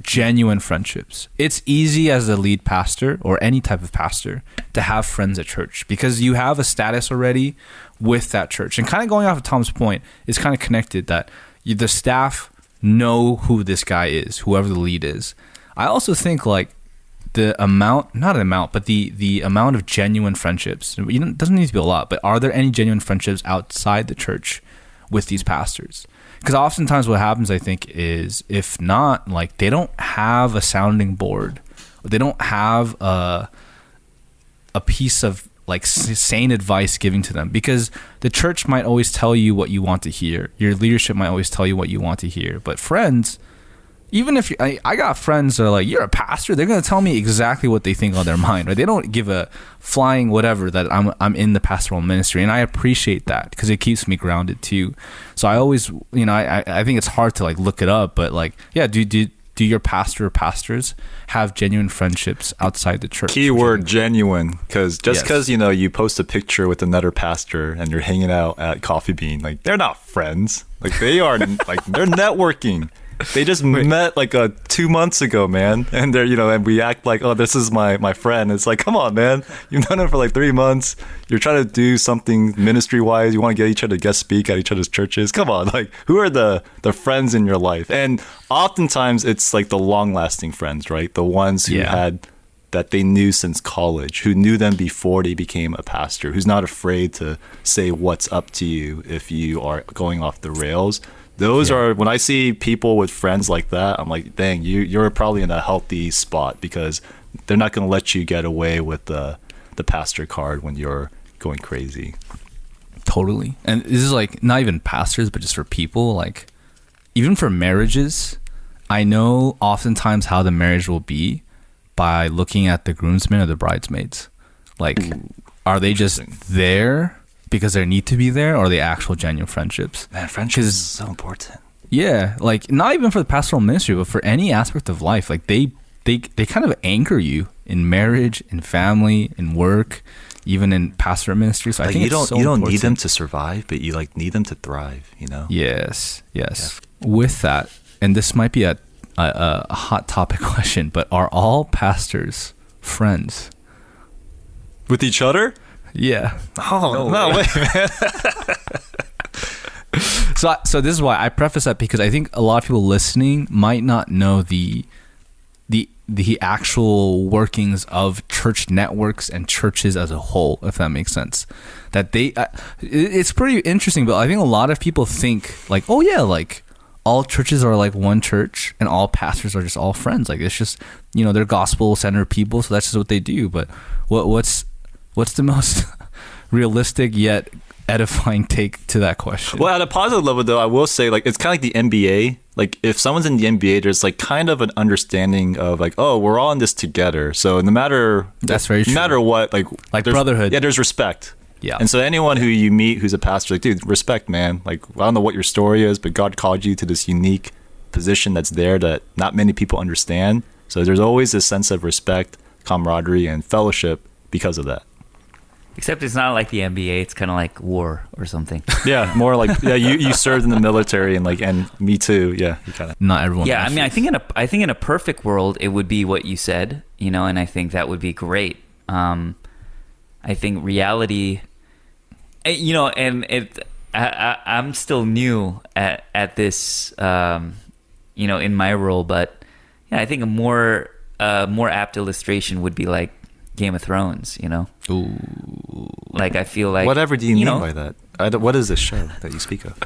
Genuine friendships. It's easy as a lead pastor or any type of pastor to have friends at church because you have a status already with that church. And kind of going off of Tom's point, it's kind of connected that you, the staff know who this guy is, whoever the lead is. I also think like the amount, not an amount, but the the amount of genuine friendships. It doesn't need to be a lot, but are there any genuine friendships outside the church with these pastors? Because oftentimes what happens, I think, is if not, like they don't have a sounding board, they don't have a a piece of like sane advice giving to them because the church might always tell you what you want to hear. Your leadership might always tell you what you want to hear. But friends, even if you, I, I got friends that are like, you're a pastor, they're going to tell me exactly what they think on their mind. Right? They don't give a flying whatever that I'm, I'm in the pastoral ministry. And I appreciate that because it keeps me grounded too. So I always, you know, I, I think it's hard to like look it up, but like, yeah, do, do, do your pastor or pastors have genuine friendships outside the church? Keyword genuine, because just because yes. you know you post a picture with another pastor and you're hanging out at Coffee Bean, like they're not friends. Like they are, like they're networking. They just Wait. met like uh, two months ago, man, and they're you know, and we act like, oh, this is my my friend. It's like, come on, man, you've known him for like three months. You're trying to do something ministry wise. You want to get each other to guest speak at each other's churches. Come on, like who are the the friends in your life? And oftentimes it's like the long lasting friends, right? The ones who yeah. had that they knew since college, who knew them before they became a pastor, who's not afraid to say what's up to you if you are going off the rails those yeah. are when I see people with friends like that, I'm like, dang, you you're probably in a healthy spot because they're not going to let you get away with the the pastor card when you're going crazy. Totally. And this is like not even pastors, but just for people, like even for marriages, I know oftentimes how the marriage will be by looking at the groomsmen or the bridesmaids. Like, are they just there because they need to be there or the actual genuine friendships. Man, friendship is so important. Yeah, like not even for the pastoral ministry, but for any aspect of life. Like they they they kind of anchor you in marriage, in family, in work, even in pastoral ministry. So like I think you don't so you don't important. need them to survive, but you like need them to thrive. You know. Yes. Yes. Yeah. With that, and this might be a, a a hot topic question, but are all pastors friends? With each other? Yeah. Oh no, no way, man. so, so this is why I preface that because I think a lot of people listening might not know the the the actual workings of church networks and churches as a whole, if that makes sense. That they, uh, it's pretty interesting, but I think a lot of people think like, oh yeah, like all churches are like one church and all pastors are just all friends. Like it's just you know they're gospel centered people, so that's just what they do. But what what's what's the most realistic yet edifying take to that question? Well, at a positive level, though, I will say like it's kind of like the NBA. Like if someone's in the NBA, there's like kind of an understanding of like, oh, we're all in this together. So no matter that's very true. no matter what, like like brotherhood. Yeah, there's respect. Yeah. And so anyone who you meet who's a pastor, like, dude, respect, man. Like I don't know what your story is, but God called you to this unique position that's there that not many people understand. So there's always this sense of respect, camaraderie, and fellowship because of that. Except it's not like the NBA. It's kind of like war or something. Yeah, more like yeah. You, you served in the military and like and me too. Yeah, you kind of not everyone. Yeah, I mean, I think in a I think in a perfect world it would be what you said, you know, and I think that would be great. Um, I think reality, eh, you know, and it. I, I, am still new at at this, um, you know, in my role, but yeah, I think a more uh, more apt illustration would be like Game of Thrones, you know? Ooh. Like, I feel like. Whatever do you, you mean know, by that? what is this show that you speak of?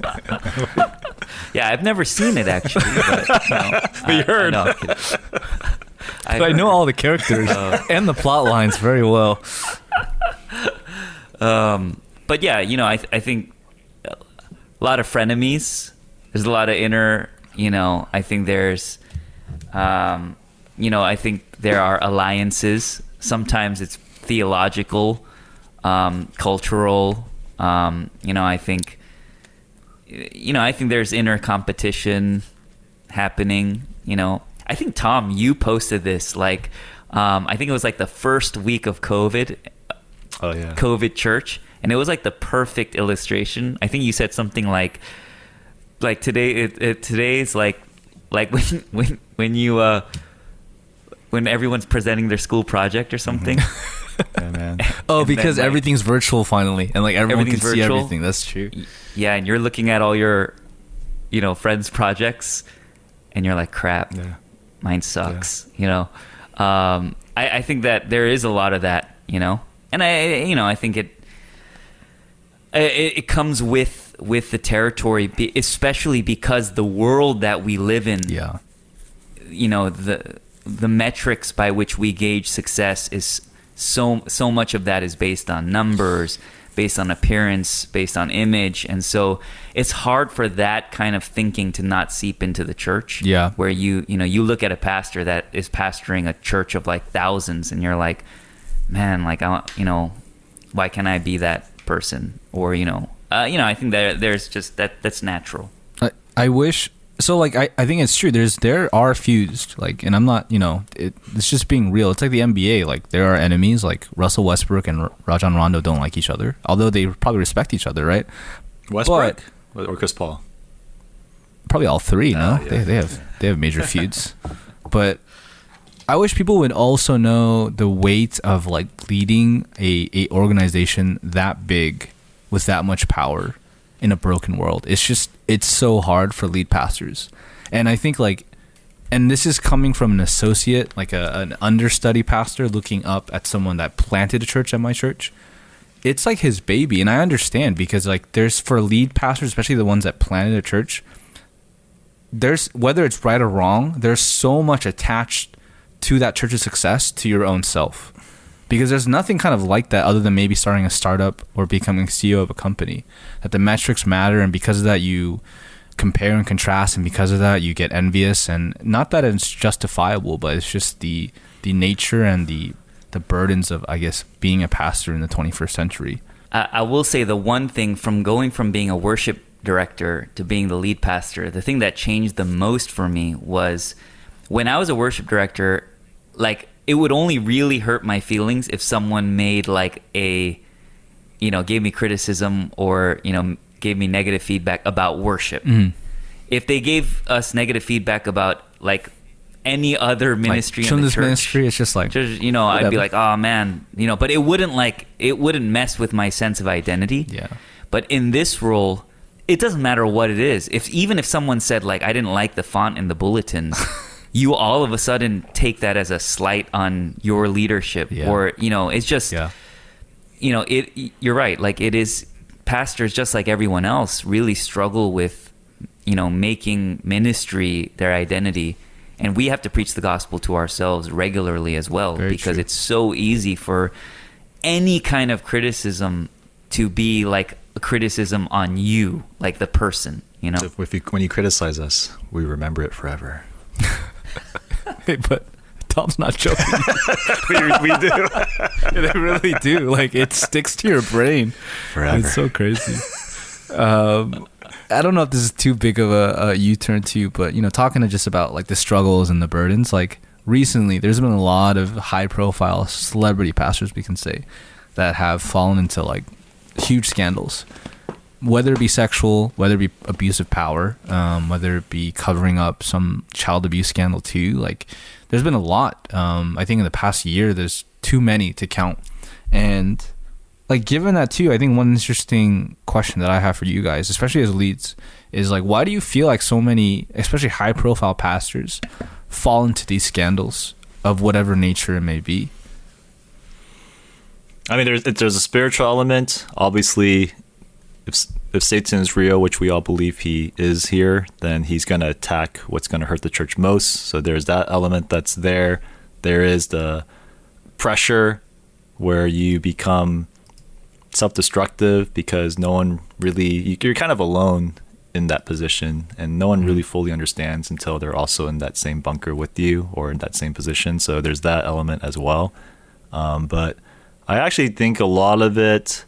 yeah, I've never seen it actually. But, but you heard. I, I, know, I know all the characters uh, and the plot lines very well. Um, but yeah, you know, I, I think a lot of frenemies. There's a lot of inner, you know, I think there's. Um, you know, I think there are alliances. Sometimes it's theological, um, cultural. Um, you know, I think, you know, I think there's inner competition happening. You know, I think Tom, you posted this like, um, I think it was like the first week of COVID. Oh yeah, COVID church, and it was like the perfect illustration. I think you said something like, like today, it, it, today's like like when when when you uh when everyone's presenting their school project or something. Yeah, man. Oh, And then, because like- everything's virtual finally, and like everyone can Everything's see everything. That's true. yeah, and you're looking at all your, you know, friends' projects, and you're like, crap, Yeah. mine sucks. You know, um, I, I think that there is a lot of that. You know, and I, you know, I think it, it, it comes with with the territory, especially because the world that we live in. Yeah. you know the the metrics by which we gauge success is so so much of that is based on numbers based on appearance based on image. And so it's hard for that kind of thinking to not seep into the church. Yeah. where you you know you look at a pastor that is pastoring a church of like thousands and you're like man like I you know why can't I be that person? Or you know uh, you know I think that there's just that that's natural. I, I wish so like I, I think it's true. There's there are fused like and i'm not you know it, it's just being real. It's like the nba like there are enemies like russell westbrook and R- rajon rondo don't like each other although they probably respect each other right? Westbrook or Chris Paul. probably all three no? Oh, yeah. they, they have they have major feuds. But i wish people would also know the weight of like leading a, a organization that big with that much power in a broken world. It's just it's so hard for lead pastors. And i think like and this is coming from an associate like a, an understudy pastor looking up at someone that planted a church at my church. It's like his baby and i understand because like there's for lead pastors especially the ones that planted a church there's whether it's right or wrong there's so much attached to that church's success to your own self because there's nothing kind of like that other than maybe starting a startup or becoming ceo of a company that the metrics matter and because of that you compare and contrast and because of that you get envious and not that it's justifiable but it's just the the nature and the the burdens of i guess being a pastor in the 21st century. I, I will say the one thing from going from being a worship director to being the lead pastor, the thing that changed the most for me was when I was a worship director, like it would only really hurt my feelings if someone made like a, you know, gave me criticism or, you know, gave me negative feedback about worship. Mm-hmm. If they gave us negative feedback about like any other ministry like, in the church, ministry it's just like just you know i'd be like oh man you know but it wouldn't like it wouldn't mess with my sense of identity Yeah. but in this role it doesn't matter what it is if even if someone said like i didn't like the font in the bulletins you all of a sudden take that as a slight on your leadership Yeah. or you know it's just yeah you know it you're right like it is pastors just like everyone else really struggle with you know making ministry their identity and we have to preach the gospel to ourselves regularly as well Very because true. it's so easy for any kind of criticism to be like a criticism on you like the person you know So if you, when you criticize us, we remember it forever. but tom's not joking we, we do they really do. Like it sticks to your brain. forever. It's so crazy. Um, I don't know if this is too big of a, a U-turn too, but you know, talking to just about like the struggles and the burdens. Like recently, there's been a lot of high-profile celebrity pastors, we can say, that have fallen into like huge scandals, whether it be sexual, whether it be abuse of power, um, whether it be covering up some child abuse scandal too. Like, there's been a lot. Um, I think in the past year, there's too many to count, and like given that too, I think one interesting question that I have for you guys, especially as leads, is like why do you feel like so many, especially high profile pastors, fall into these scandals of whatever nature it may be? I mean, there's there's a spiritual element. Obviously, if if Satan is real, which we all believe he is here, then he's going to attack what's going to hurt the church most. So there's that element that's there. There is the pressure where you become self-destructive because no one really you- you're kind of alone in that position and no one really fully understands until they're also in that same bunker with you or in that same position so there's that element as well um, but i actually think a lot of it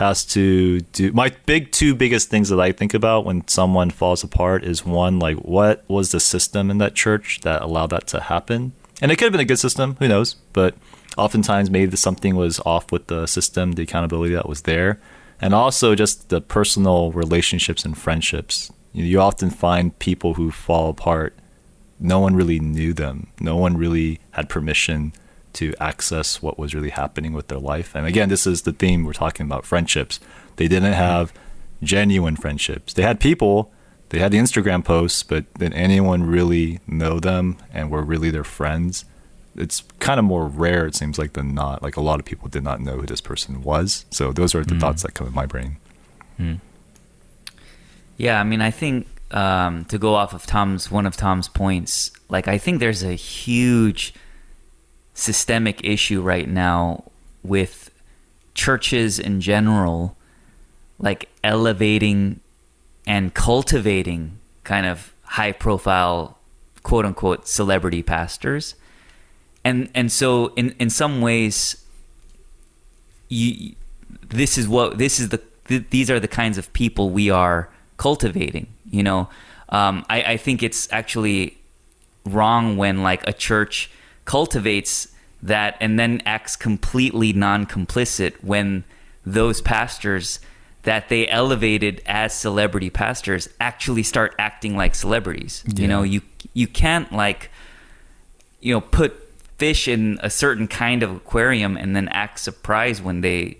has to do my big two biggest things that i think about when someone falls apart is one like what was the system in that church that allowed that to happen? And it could have been a good system who knows? But oftentimes maybe something was off with the system the accountability that was there. And also just the personal relationships and friendships. You, often find people who fall apart. No one really knew them. No one really had permission to access what was really happening with their life. And again, this is the theme we're talking about friendships. They didn't have genuine friendships. They had people, they had the Instagram posts, but did anyone really know them and were really their friends? It's kind of more rare, it seems like, than not. Like a lot of people did not know who this person was. So those are the Mm. thoughts that come in my brain. Yeah, I mean, I think um, to go off of Tom's one of Tom's points, like I think there's a huge systemic issue right now with churches in general, like elevating and cultivating kind of high profile, quote unquote, celebrity pastors, and and so in in some ways, you this is what this is the th- these are the kinds of people we are cultivating you know? Um, I, I think it's actually wrong when like a church cultivates that and then acts completely non-complicit when those pastors that they elevated as celebrity pastors actually start acting like celebrities. You know you you can't like you know put fish in a certain kind of aquarium and then act surprised when they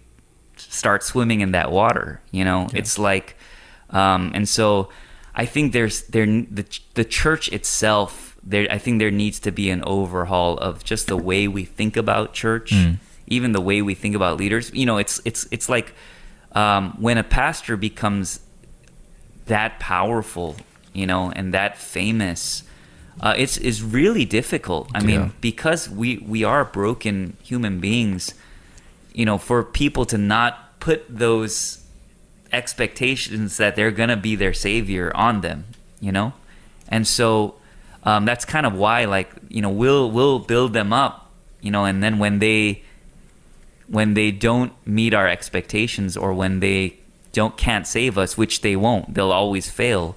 start swimming in that water you know? It's like um, and so i think there's there the, the church itself there i think there needs to be an overhaul of just the way we think about church even the way we think about leaders you know it's it's it's like um, when a pastor becomes that powerful, you know, and that famous, uh, it's is really difficult. I mean, Yeah. because we we are broken human beings, you know, for people to not put those expectations that they're gonna be their savior on them, you know, and so um, that's kind of why, like, you know, we'll we'll build them up, you know, and then when they when they don't meet our expectations or when they don't can't save us, which they won't, they'll always fail.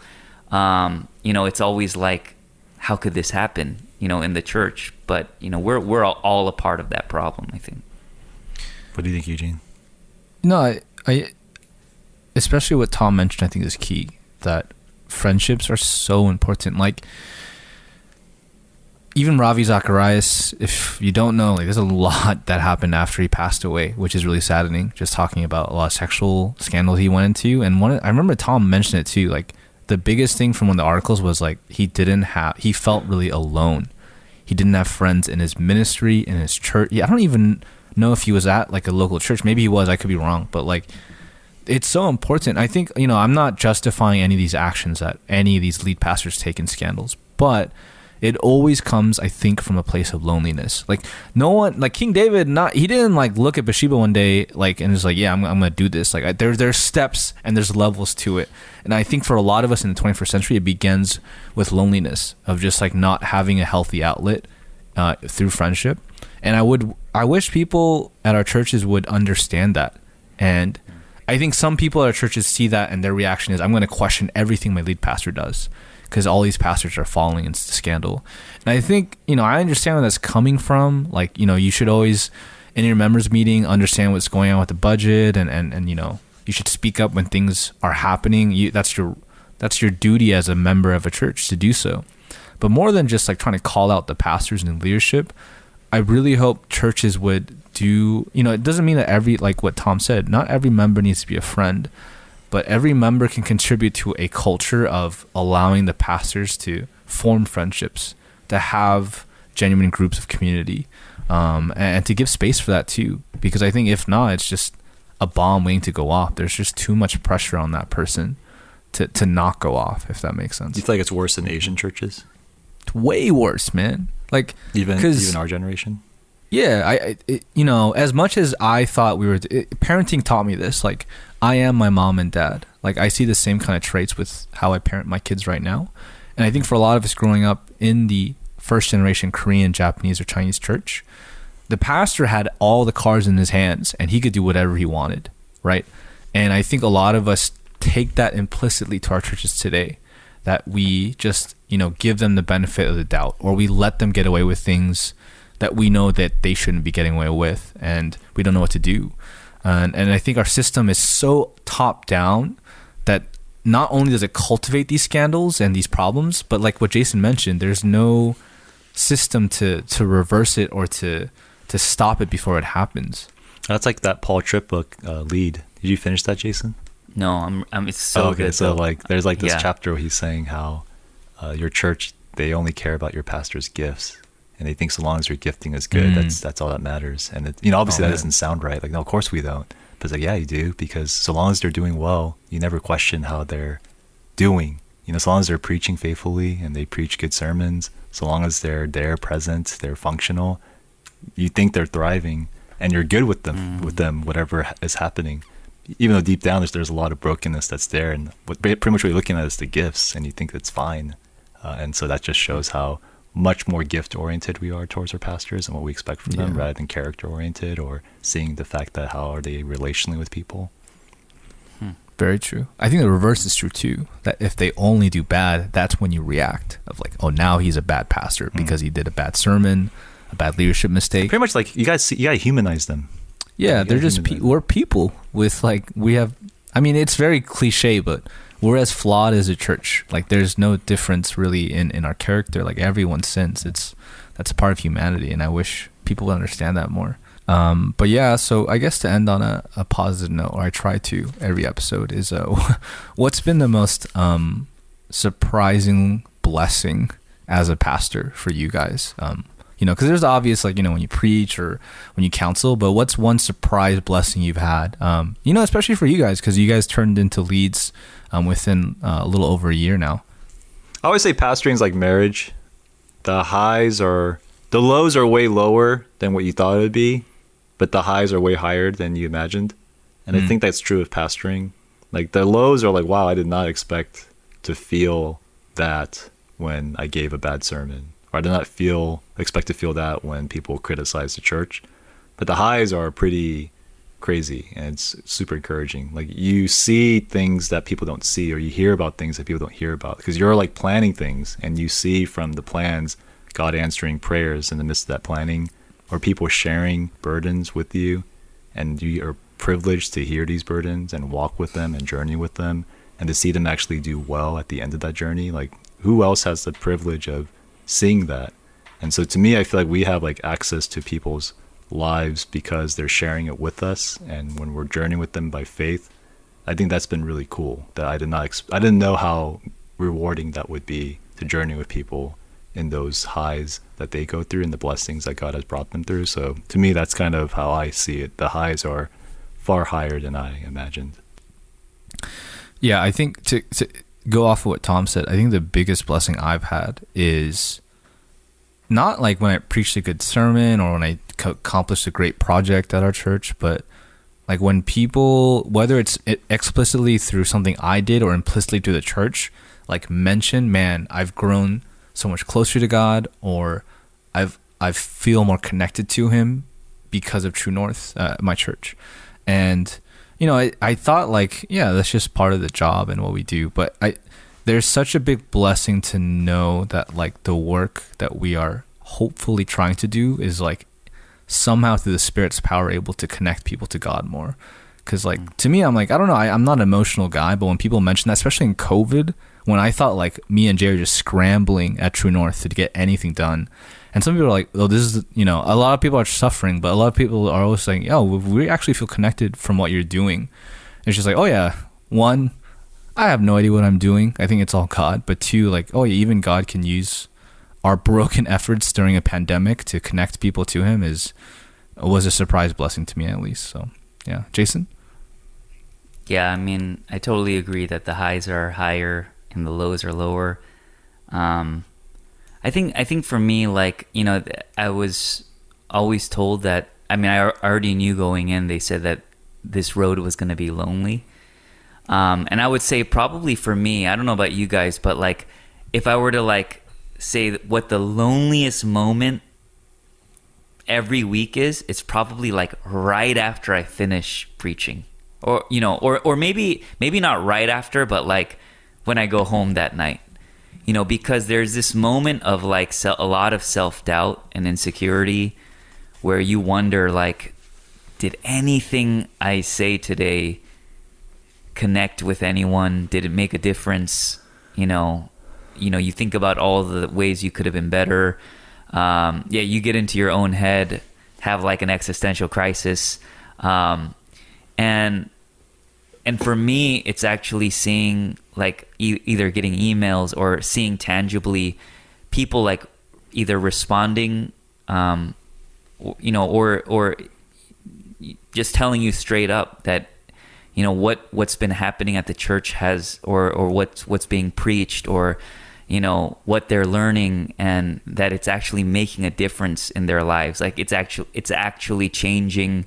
Um, you know, it's always like, how could this happen? You know, in the church, but you know, we're we're all, all a part of that problem. I think. What do you think, Eugene? No, I, I, especially what Tom mentioned, I think is key. That friendships are so important. Like, even Ravi Zacharias, if you don't know, like, there's a lot that happened after he passed away, which is really saddening. Just talking about a lot of sexual scandals he went into, and one, I remember Tom mentioned it too. Like, the biggest thing from one of the articles was like he didn't have, he felt really alone. He didn't have friends in his ministry, in his church. Yeah, I don't even know if he was at like a local church. Maybe he was. I could be wrong, but like it's so important. I think you know I'm not justifying any of these actions that any of these lead pastors take in scandals, but it always comes, I think, from a place of loneliness. Like no one, like King David, not he didn't like look at Bathsheba one day like and was like, yeah, I'm, I'm gonna do this. Like I, there there's steps and there's levels to it, and I think for a lot of us in the 21st century, it begins with loneliness of just like not having a healthy outlet uh, through friendship. And I would, I wish people at our churches would understand that. And I think some people at our churches see that, and their reaction is, "I'm going to question everything my lead pastor does." Because all these pastors are falling into scandal, and I think you know I understand where that's coming from. Like you know, you should always in your members meeting understand what's going on with the budget, and and and you know you should speak up when things are happening. You that's your that's your duty as a member of a church to do so. But more than just like trying to call out the pastors and leadership, I really hope churches would do, you know, it doesn't mean that every, like what Tom said, not every member needs to be a friend, but every member can contribute to a culture of allowing the pastors to form friendships, to have genuine groups of community, um, and to give space for that too. Because I think if not, it's just a bomb waiting to go off. There's just too much pressure on that person to, to not go off, if that makes sense. You feel like it's worse in Asian churches? It's way worse, man. Like, Even even our generation? Yeah, I, I it, you know, as much as I thought we were, it, parenting taught me this. Like, I am my mom and dad. Like, I see the same kind of traits with how I parent my kids right now, and I think for a lot of us growing up in the first generation Korean, Japanese, or Chinese church, the pastor had all the cards in his hands, and he could do whatever he wanted, right? And I think a lot of us take that implicitly to our churches today, that we just you know give them the benefit of the doubt, or we let them get away with things that we know that they shouldn't be getting away with and we don't know what to do and, and i think our system is so top down that not only does it cultivate these scandals and these problems, but like what Jason mentioned, there's no system to to reverse it or to to stop it before it happens. That's like that Paul Tripp book, uh, Lead. Did you finish that, Jason? No, I'm. I'm it's so Oh, okay, good. so though. like, there's like this Yeah. chapter where he's saying how uh, your church they only care about your pastor's gifts, and they think so long as your gifting is good, Mm. that's that's all that matters. And it, you know, obviously Oh, that man. doesn't sound right. Like, no, of course we don't. But it's like, yeah, you do because so long as they're doing well, you never question how they're doing. You know, so long as they're preaching faithfully and they preach good sermons, so long as they're there, present, they're functional, you think they're thriving, and you're good with them, with them, whatever is happening. Even though deep down there's, there's a lot of brokenness that's there, and what, pretty much what you're looking at is the gifts, and you think that's fine, uh, and so that just shows how much more gift oriented we are towards our pastors and what we expect from them, Yeah. rather than character oriented or seeing the fact that how are they relationally with people. Hmm. Very true. I think the reverse is true too. That if they only do bad, that's when you react of like, oh, now he's a bad pastor hmm. because he did a bad sermon, a bad leadership mistake. Pretty much like you guys, see, you gotta humanize them. Yeah, you they're just pe- we're people with like we have. I mean, it's very cliche, but we're as flawed as a church. Like, there's no difference really in in our character. Like everyone sins. It's that's a part of humanity, and I wish people would understand that more. Um, but yeah, so I guess to end on a, a positive note, or I try to every episode, is uh, what's been the most um, surprising blessing as a pastor for you guys? Um, you know, because there's obvious like you know when you preach or when you counsel, but what's one surprise blessing you've had? Um, you know, especially for you guys because you guys turned into leads um, within uh, a little over a year now. I always say pastoring is like marriage. The highs are the lows are way lower than what you thought it would be, but the highs are way higher than you imagined. And I Mm. think that's true of pastoring. Like the lows are like, wow, I did not expect to feel that when I gave a bad sermon. I did not feel expect to feel that when people criticize the church. But the highs are pretty crazy and it's super encouraging. Like you see things that people don't see or you hear about things that people don't hear about because you're like planning things and you see from the plans God answering prayers in the midst of that planning or people sharing burdens with you and you are privileged to hear these burdens and walk with them and journey with them and to see them actually do well at the end of that journey like who else has the privilege of seeing that. And so to me i feel like we have like access to people's lives because they're sharing it with us. And when we're journeying with them by faith i think that's been really cool that i did not i didn't know how rewarding that would be to journey with people in those highs that they go through and the blessings that god has brought them through. So to me that's kind of how i see it. The highs are far higher than i imagined. Yeah, I think to, to go off of what Tom said, I think the biggest blessing I've had is not like when I preached a good sermon or when I accomplished a great project at our church, but like when people, whether it's explicitly through something I did or implicitly through the church, like mention, man, I've grown so much closer to God, or I've I feel more connected to Him because of True North, uh, my church, and you know, I, I thought like, yeah, that's just part of the job and what we do. But I, there's such a big blessing to know that like the work that we are hopefully trying to do is like somehow through the Spirit's power able to connect people to God more. Because like mm. to me, I'm like I don't know, I, I'm not an emotional guy, but when people mention that, especially in COVID, when I thought like me and Jerry just scrambling at True North to get anything done, and some people are like, "Oh, this is you know," a lot of people are suffering, but a lot of people are always saying, "Oh, we actually feel connected from what you're doing." It's just like, oh yeah, one, I have no idea what I'm doing. I think it's all God. But two, like, oh yeah, even God can use our broken efforts during a pandemic to connect people to Him is was a surprise blessing to me at least. So yeah, Jason. Yeah, I mean, I totally agree that the highs are higher and the lows are lower. Um, I think I think for me, like you know, I was always told that. I mean, I already knew going in. They said that this road was going to be lonely, um, and I would say probably for me, I don't know about you guys, but like if I were to like say what the loneliest moment every week is, it's probably like right after I finish preaching. Or you know, or or maybe maybe not right after, but like when I go home that night. You know, because there's this moment of like se- a lot of self-doubt and insecurity where you wonder like did anything I say today connect with anyone? Did it make a difference? You know, you know, you think about all the ways you could have been better. Um, yeah, you get into your own head, have like an existential crisis, um, and and for me, it's actually seeing like e- either getting emails or seeing tangibly people like either responding, um, you know, or or just telling you straight up that you know what what's been happening at the church has or or what's what's being preached or you know what they're learning and that it's actually making a difference in their lives. Like it's actually it's actually changing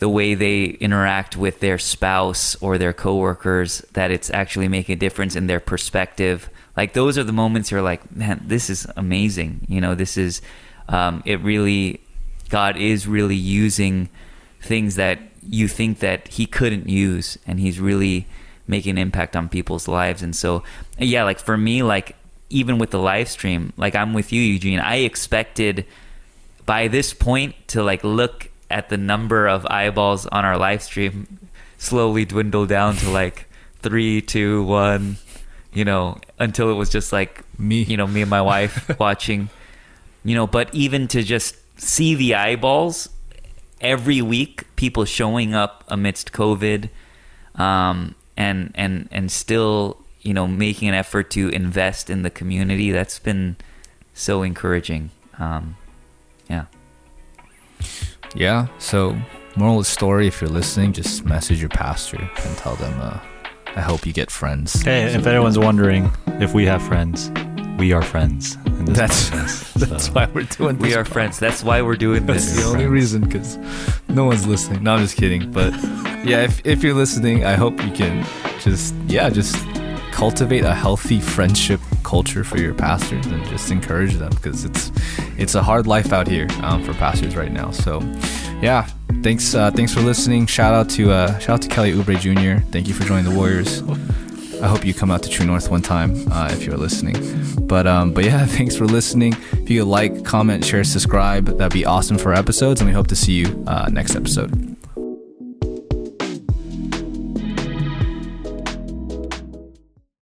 the way they interact with their spouse or their coworkers that it's actually making a difference in their perspective. Like those are the moments you're like man this is amazing. You know this is um, it really god is really using things that you think that he couldn't use and he's really making an impact on people's lives. And so yeah like for me like even with the live stream like i'm with you eugene. I expected by this point to like look at the number of eyeballs on our live stream slowly dwindle down to like three two one you know until it was just like Me. you know me and my wife watching. You know but even to just see the eyeballs every week people showing up amidst covid um, and and and still you know making an effort to invest in the community that's been so encouraging. Um, yeah Yeah. So, moral of the story: if you're listening, just message your pastor and tell them. Uh, I hope you get friends. Hey, if anyone's wondering if we have friends, we are friends. in this That's podcast, that's so. why we're doing. This. We this are friends that's why we're doing this. That's this the only reason because no one's listening. No, I'm just kidding. But yeah, if, if you're listening, I hope you can just, yeah, just cultivate a healthy friendship culture for your pastors and just encourage them because it's it's a hard life out here um, for pastors right now. So yeah, thanks uh, thanks for listening. Shout out to uh, shout out to Kelly Oubre Jr. Thank you for joining the Warriors. I hope you come out to True North one time uh, if you're listening. But um, but yeah, thanks for listening. If you like, comment, share, subscribe, that'd be awesome for episodes, and we hope to see you uh, next episode.